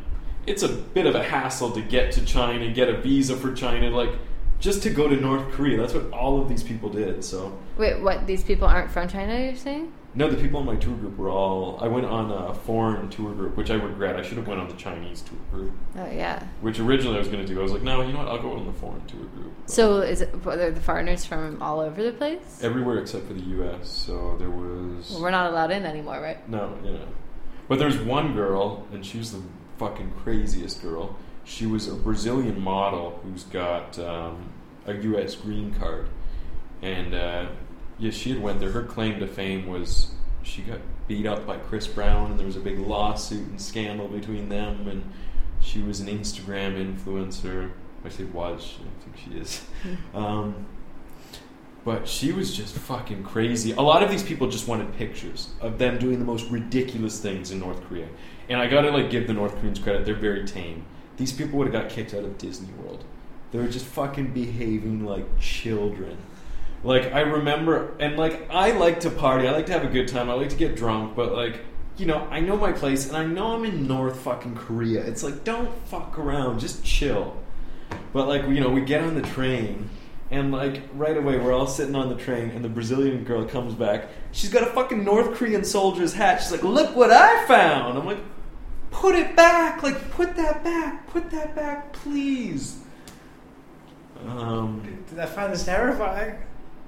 It's a bit of a hassle to get to China, get a visa for China, like just to go to North Korea. That's what all of these people did. So Wait, what? These people aren't from China? You're saying? No, the people in my tour group were all. I went on a foreign tour group, which I regret. I should have went on the Chinese tour group, Oh yeah. which originally I was going to do. I was like, no, you know what? I'll go on the foreign tour group. But- So is it? Are the foreigners from all over the place? Everywhere except for the U.S. So there was Well, we're not allowed in anymore, right? no, yeah. But there's one girl, and she was the fucking craziest girl. She was a Brazilian model who's got um, a U.S. green card, and uh, yeah, she had went there. Her claim to fame was she got beat up by Chris Brown, and there was a big lawsuit and scandal between them, and she was an Instagram influencer. I say was, I think she is. Um, but she was just fucking crazy. A lot of these people just wanted pictures of them doing the most ridiculous things in North Korea. And I gotta like give the North Koreans credit, they're very tame. These people would have got kicked out of Disney World. They were just fucking behaving like children. Like I remember and like I like to party, I like to have a good time, I like to get drunk, but like you know, I know my place and I know I'm in North fucking Korea. It's like don't fuck around, just chill. But like you know, we get on the train and like right away we're all sitting on the train and the Brazilian girl comes back. She's got a fucking North Korean soldier's hat. She's like, "Look what I found." I'm like, "Put it back. Like put that back. Put that back, please." Um Did I find this terrifying?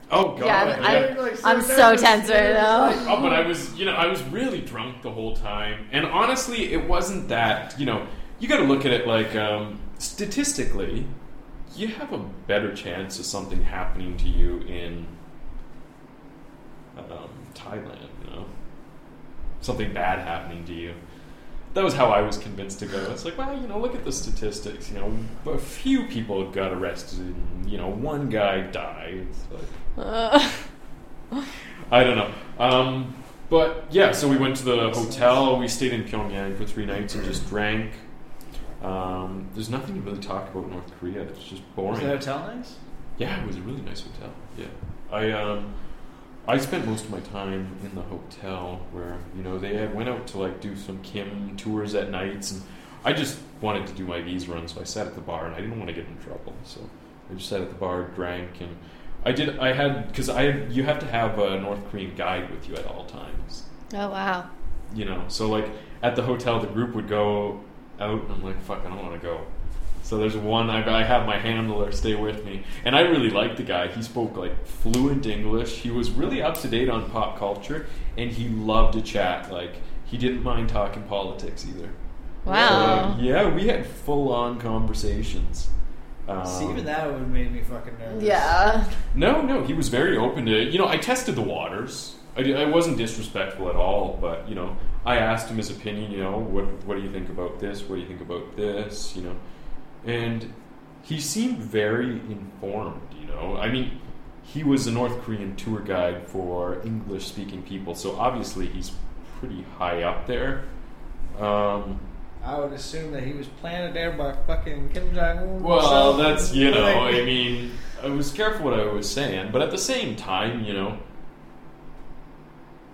Oh god. Yeah, I- I'm, like, I'm so nervous. tense right now. Oh, but I was, you know, I was really drunk the whole time. And honestly, it wasn't that, you know, you got to look at it like um, statistically, you have a better chance of something happening to you in um, Thailand, you know, something bad happening to you. That was how I was convinced to go. It's like, well, you know, look at the statistics. You know, a few people got arrested. And, you know, one guy died. It's like, Uh, I don't know. Um, but yeah, so we went to the hotel. We stayed in Pyongyang for three nights and just drank. Um, there's nothing to really talk about North Korea. It's just Was boring. the hotel nice? Yeah, it was a really nice hotel. Yeah, I um, I spent most of my time in the hotel where you know they had went out to like do some Kim tours at nights, and I just wanted to do my visa run, so I sat at the bar and I didn't want to get in trouble, so I just sat at the bar, drank, and I did. I had because I you have to have a North Korean guide with you at all times. Oh wow. you know so like at the hotel the group would go out and i'm like fuck i don't want to go. So there's one I, I have my handler stay with me. And i really liked the guy. He spoke like fluent english. He was really up to date on pop culture and he loved to chat. Like he didn't mind talking politics either. Wow. So, yeah we had full-on conversations um, See, even that would have made me fucking nervous. Yeah. no, no, he was very open to it. You know, I tested the waters. I, I wasn't disrespectful at all, but you know, I asked him his opinion. You know, what what do you think about this? What do you think about this? You know, and he seemed very informed. You know, I mean, he was a North Korean tour guide for English-speaking people, so obviously he's pretty high up there. Um, I would assume that he was planted there by fucking Kim Jong Un. well, that's you know, I mean, I was careful what I was saying, but at the same time, you know,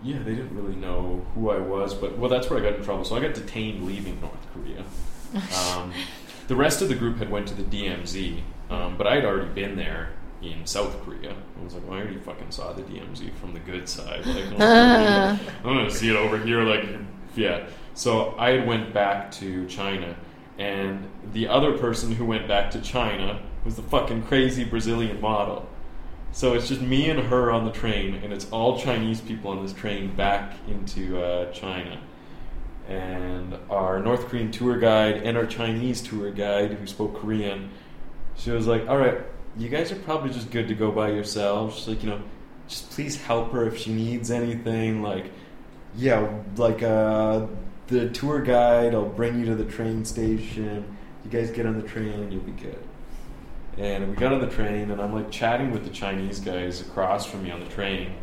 yeah, they didn't really know who I was, but well, that's where I got in trouble. So I got detained leaving North Korea. Um, the rest of the group had went to the DMZ, um, but I had already been there in South Korea. I was like, well, I already fucking saw the DMZ from the good side. Like, I'm gonna- I'm gonna see it over here. Like, yeah. So I went back to China, and the other person who went back to China was the fucking crazy Brazilian model. So it's just me and her on the train, and it's all Chinese people on this train back into uh, China. And our North Korean tour guide and our Chinese tour guide, who spoke Korean, she was like, "All right, you guys are probably just good to go by yourselves. She's like, you know, just please help her if she needs anything. Like, yeah, like uh, the tour guide, I'll bring you to the train station. You guys get on the train, and you'll be good." And we got on the train, and I'm like chatting with the Chinese guys across from me on the train.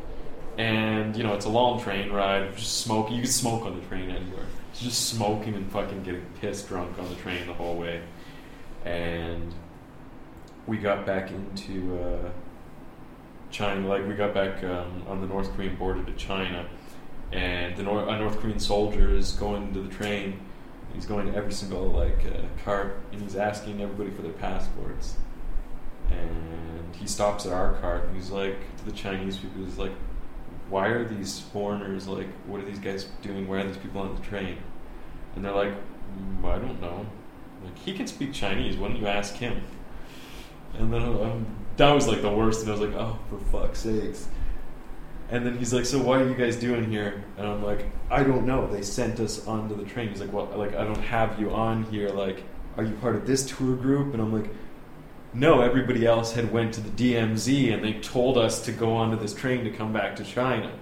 And you know, it's a long train ride, just smoking. You can smoke on the train anywhere. It's just smoking and fucking getting pissed drunk on the train the whole way. And we got back into uh, China, like we got back um, on the North Korean border to China, and the a North Korean soldier is going to the train. He's going to every single like uh, cart, and he's asking everybody for their passports. And he stops at our cart, and he's like to the Chinese people, he's like, "Why are these foreigners like? What are these guys doing? Why are these people on the train?" And they're like, mm, "I don't know." Like he can speak Chinese. Why don't you ask him? And then um, that was like the worst, and I was like, "Oh, for fuck's sakes!" And then he's like, "So why are you guys doing here?" And I'm like, "I don't know. They sent us onto the train." He's like, "Well, like I don't have you on here. Like, are you part of this tour group?" And I'm like, "No. Everybody else had went to the DMZ, and they told us to go onto this train to come back to China."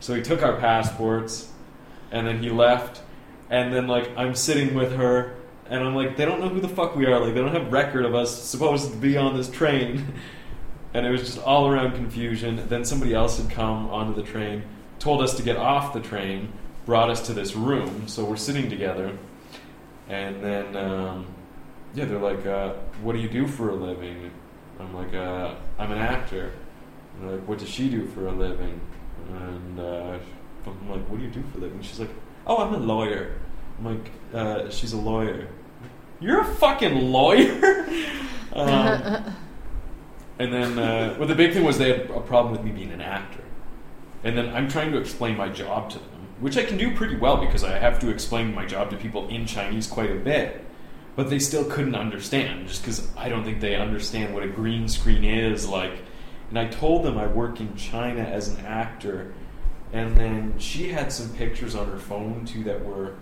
So he took our passports, and then he left. And then like I'm sitting with her, and I'm like, they don't know who the fuck we are. Like they don't have record of us supposed to be on this train. and it was just all around confusion. Then somebody else had come onto the train, told us to get off the train, brought us to this room. So we're sitting together, and then um, yeah, they're like, uh, "What do you do for a living?" I'm like, uh, "I'm an actor." And like, "What does she do for a living?" And uh, I'm like, "What do you do for a living?" She's like, "Oh, I'm a lawyer." I'm like, uh, "She's a lawyer." You're a fucking lawyer. um, and then, uh, well, the big thing was they had a problem with me being an actor. And then I'm trying to explain my job to them, which I can do pretty well because I have to explain my job to people in Chinese quite a bit. But they still couldn't understand, just because I don't think they understand what a green screen is. Like, and I told them I work in China as an actor, and then she had some pictures on her phone too that were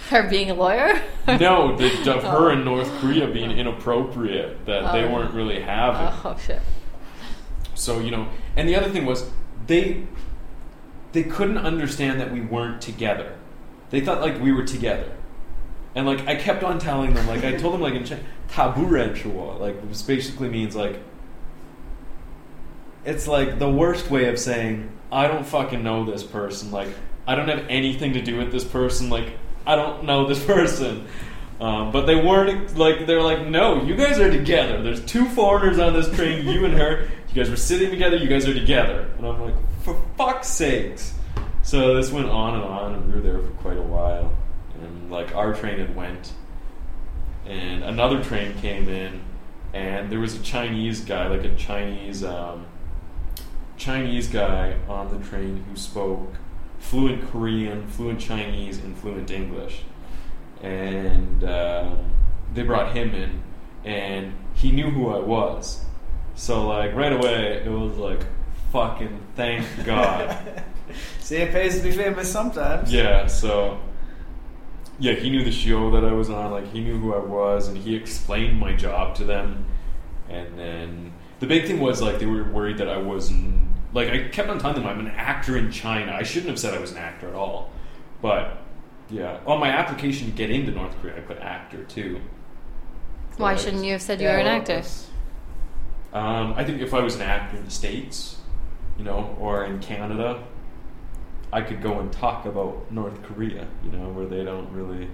Her being a lawyer? no, the, of her oh. in North Korea being inappropriate that they Oh. weren't really having. Oh, oh shit. So you know, and the other thing was they they couldn't understand that we weren't together. They thought like we were together, and like I kept on telling them, like I told them like in Chinese, tabu renchuo, like which basically means like it's like the worst way of saying I don't fucking know this person. Like I don't have anything to do with this person. Like I don't know this person. Um, but they weren't like they're like no, you guys are together. There's two foreigners on this train, you and her. You guys were sitting together. You guys are together. And I'm like, for fuck's sakes. So this went on and on, and we were there for quite a while. And like our train had went, and another train came in, and there was a Chinese guy, like a Chinese um, Chinese guy on the train who spoke fluent Korean, fluent Chinese, and fluent English. And uh, they brought him in, and he knew who I was. So like right away, it was like, fucking thank God. See, it pays to be famous sometimes. Yeah, so yeah, he knew the show that I was on, like he knew who I was and he explained my job to them. And then the big thing was like they were worried that I wasn't like I kept on telling them I'm an actor in China. I shouldn't have said I was an actor at all. But yeah, on my application to get into North Korea I put actor too. Why But- shouldn't you have said you were an actor? Um, I think if I was an actor in the States, you know, or in Canada, I could go and talk about North Korea, you know, where they don't really.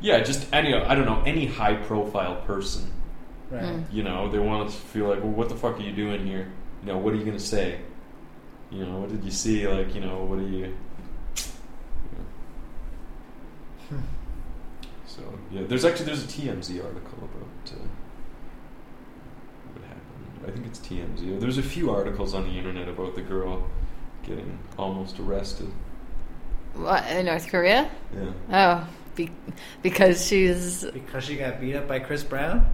Yeah, just any, I don't know, any high profile person, Right. Mm. you know, they want to feel like, well, what the fuck are you doing here? You know, what are you going to say? You know, what did you see? Like, you know, what are you. you know. Hmm. So, yeah, there's actually, there's a TMZ article about. Uh, what happened. I think it's TMZ. There's a few articles on the internet about the girl getting almost arrested. What in North Korea? Yeah. Oh, be- because she's Because she got beat up by Chris Brown?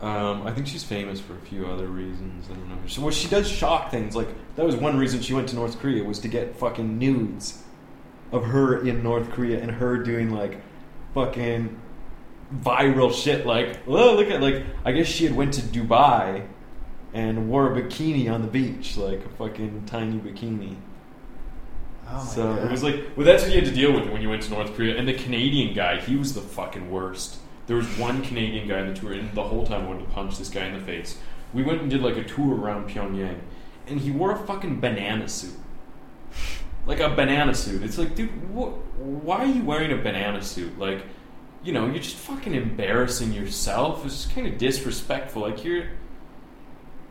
Um, I think she's famous for a few other reasons. I don't know. So, well, she does shock things. Like that was one reason she went to North Korea was to get fucking nudes of her in North Korea and her doing like fucking viral shit. Like, oh look at like I guess she had went to Dubai and wore a bikini on the beach, like a fucking tiny bikini. Oh so God. it was like, well, that's what you had to deal with when you went to North Korea. And the Canadian guy, he was the fucking worst. There was one Canadian guy on the tour, and the whole time I wanted to punch this guy in the face. We went and did like a tour around Pyongyang, and he wore a fucking banana suit. Like a banana suit. It's like, dude, wh- why are you wearing a banana suit? Like, you know, you're just fucking embarrassing yourself. It's kind of disrespectful. Like, you're.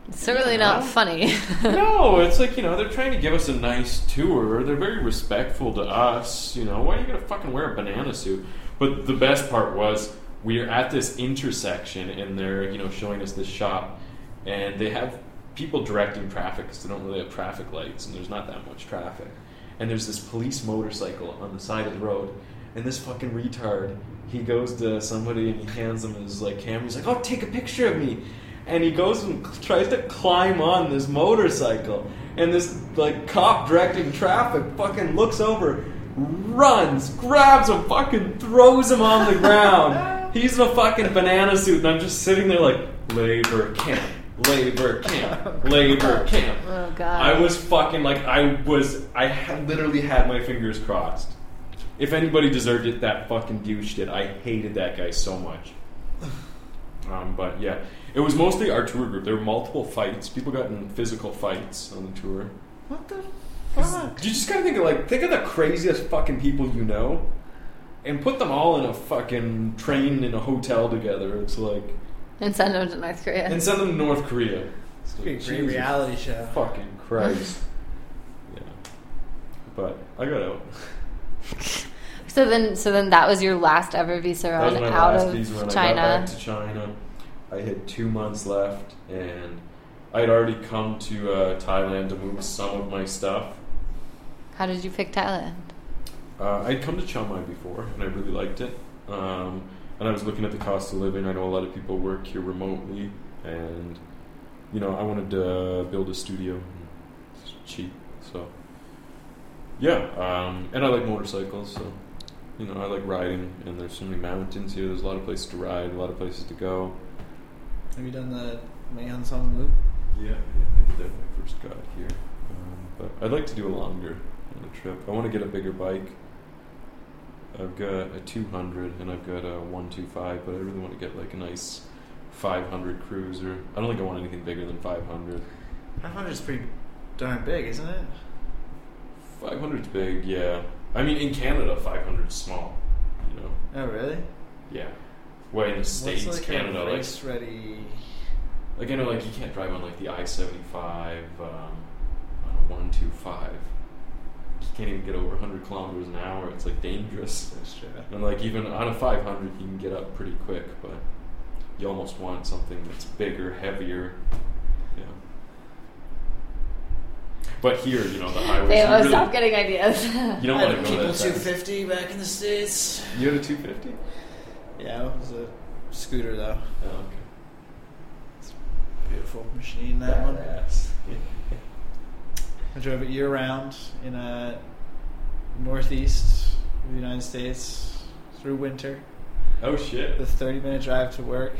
It's certainly not funny. no, it's like, you know, they're trying to give us a nice tour. They're very respectful to us. You know, why are you going to fucking wear a banana suit? But the best part was we are at this intersection and they're, you know, showing us this shop. And they have people directing traffic because they don't really have traffic lights and there's not that much traffic. And there's this police motorcycle on the side of the road. And this fucking retard, he goes to somebody and he hands him his like camera. He's like, "Oh, take a picture of me." And he goes and tries to climb on this motorcycle. And this like cop directing traffic fucking looks over, runs, grabs him, fucking throws him on the ground. He's in a fucking banana suit, and I'm just sitting there like labor camp, labor camp, labor camp. oh God. I was fucking like I was. I had literally had my fingers crossed. If anybody deserved it, that fucking douche did. I hated that guy so much. Um, but yeah, it was mostly our tour group. There were multiple fights. People got in physical fights on the tour. What the fuck? You just gotta think of like think of the craziest fucking people you know, and put them all in a fucking train in a hotel together. It's like and send them to North Korea. and send them to North Korea. It's It's like, a great Jesus reality show. Fucking Christ. yeah. But I got out. so then, so then that was your last ever visa That was run my out last of visa when I China. got back to China. I had two months left, and I had already come to uh, Thailand to move some of my stuff. How did you pick Thailand? Uh, I'd come to Chiang Mai before, and I really liked it. Um, and I was looking at the cost of living. I know a lot of people work here remotely, and you know, I wanted to build a studio. It's cheap, so yeah. Um, and I like motorcycles, so you know, I like riding. And there's so many mountains here. There's a lot of places to ride, a lot of places to go. Have you done the Mae Hong Son Loop? Yeah, yeah, I did that when I first got here. Um, but I'd like to do a longer uh, trip. I want to get a bigger bike. I've got a 200 and I've got a 125, but I really want to get like a nice 500 cruiser. I don't think I want anything bigger than 500. 500 is pretty darn big, isn't it? 500's big, yeah. I mean, in Canada, 500's small. You know, Oh, really? yeah. Way in the states, What's like Canada, a like race ready? Like I know, like you can't drive on like the I seventy five um, on a one two five. You can't even get over hundred kilometers an hour. It's like dangerous. That's true. And like even on a five hundred, you can get up pretty quick, but you almost want something that's bigger, heavier. Yeah. But here, you know, the highways. They you, oh, really- stop getting ideas. you don't I want to go People that fast. 250 back in the States. You had a two fifty. Yeah, it was a scooter, though. Oh, okay. Beautiful machine, that one. Badass. I drove it year round in uh, northeast of the United States through winter. oh shit. The 30 minute drive to work.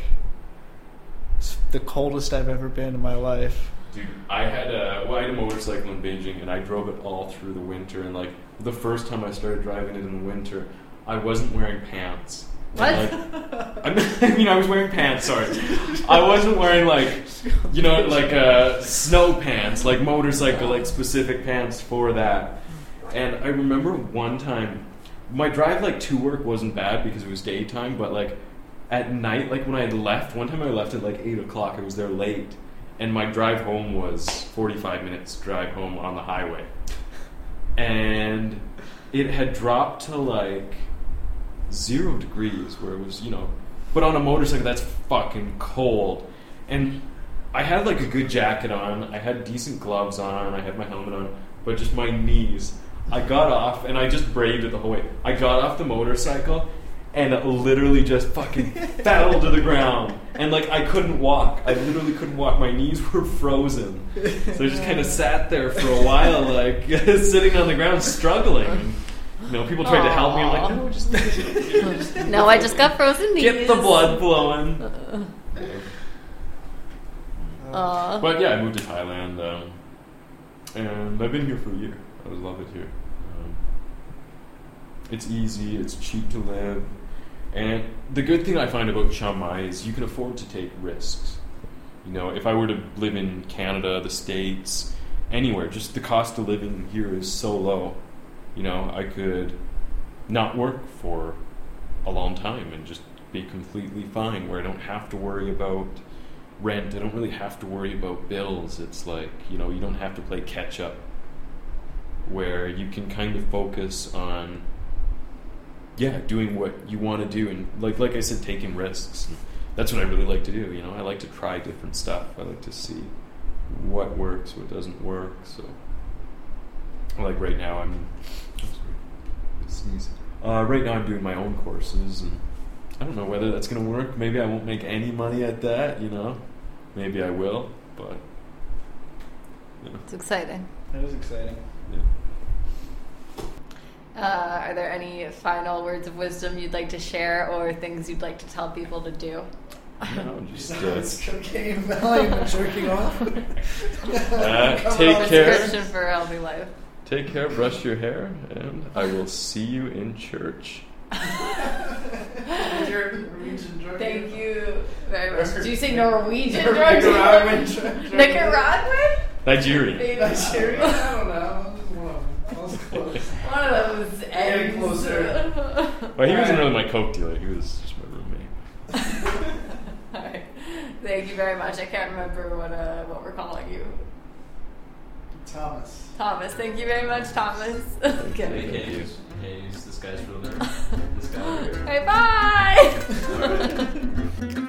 It's the coldest I've ever been in my life. Dude, I had a well, I had a motorcycle in Beijing, and I drove it all through the winter. And like the first time I started driving it in the winter, I wasn't wearing pants, What? Like, I mean- I mean, I was wearing pants. Sorry, I wasn't wearing like, you know, like uh, snow pants, like motorcycle, like specific pants for that. And I remember one time, my drive like to work wasn't bad because it was daytime, but like at night, like when I had left, one time I left at like eight o'clock. I was there late, and my drive home was forty-five minutes drive home on the highway, and it had dropped to like zero degrees where it was, you know, but on a motorcycle that's fucking cold. And I had like a good jacket on, I had decent gloves on, I had my helmet on, but just my knees. I got off and I just braved it the whole way. I got off the motorcycle and literally just fucking fell to the ground. And like I couldn't walk. I literally couldn't walk. My knees were frozen. So I just kind of sat there for a while, like sitting on the ground, struggling. You know, people tried to help me. I'm like, no, just No, I just got frozen knees. get the blood flowing. Aw. But yeah, I moved to Thailand, um, and I've been here for a year. I love it here. Um, it's easy, it's cheap to live, and the good thing I find about Chiang Mai is you can afford to take risks. You know, if I were to live in Canada, the States, anywhere, just the cost of living here is so low. You know, I could not work for a long time and just be completely fine where I don't have to worry about rent. I don't really have to worry about bills. It's like, you know, you don't have to play catch up where you can kind of focus on yeah, doing what you want to do and like like I said taking risks. That's what I really like to do, you know. I like to try different stuff. I like to see what works, what doesn't work. So like right now I'm I sneezed. Uh, right now I'm doing my own courses and I don't know whether that's going to work. Maybe I won't make any money at that, you know. Maybe I will, but yeah. It's exciting. That is exciting. yeah. Uh, are there any final words of wisdom you'd like to share or things you'd like to tell people to do? No, just uh, It's cocaine valley and jerking off. Uh, take care. Prescription for a healthy life. Take care, brush your hair, and I will see you in church. Thank you very much. Did you say Norwegian? Nicaraguan jerking. Nicaraguan? Nigerian. Nigeria? I don't know. I was close. One of those Getting eggs. closer. Well, he wasn't really my coke dealer. He was just my roommate. Alright. Thank you very much. I can't remember what uh, what we're calling you. Thomas. Thomas. Thank you very much, Thomas. okay. Hey, can't use, this guy's real name. this guy. Hey, bye.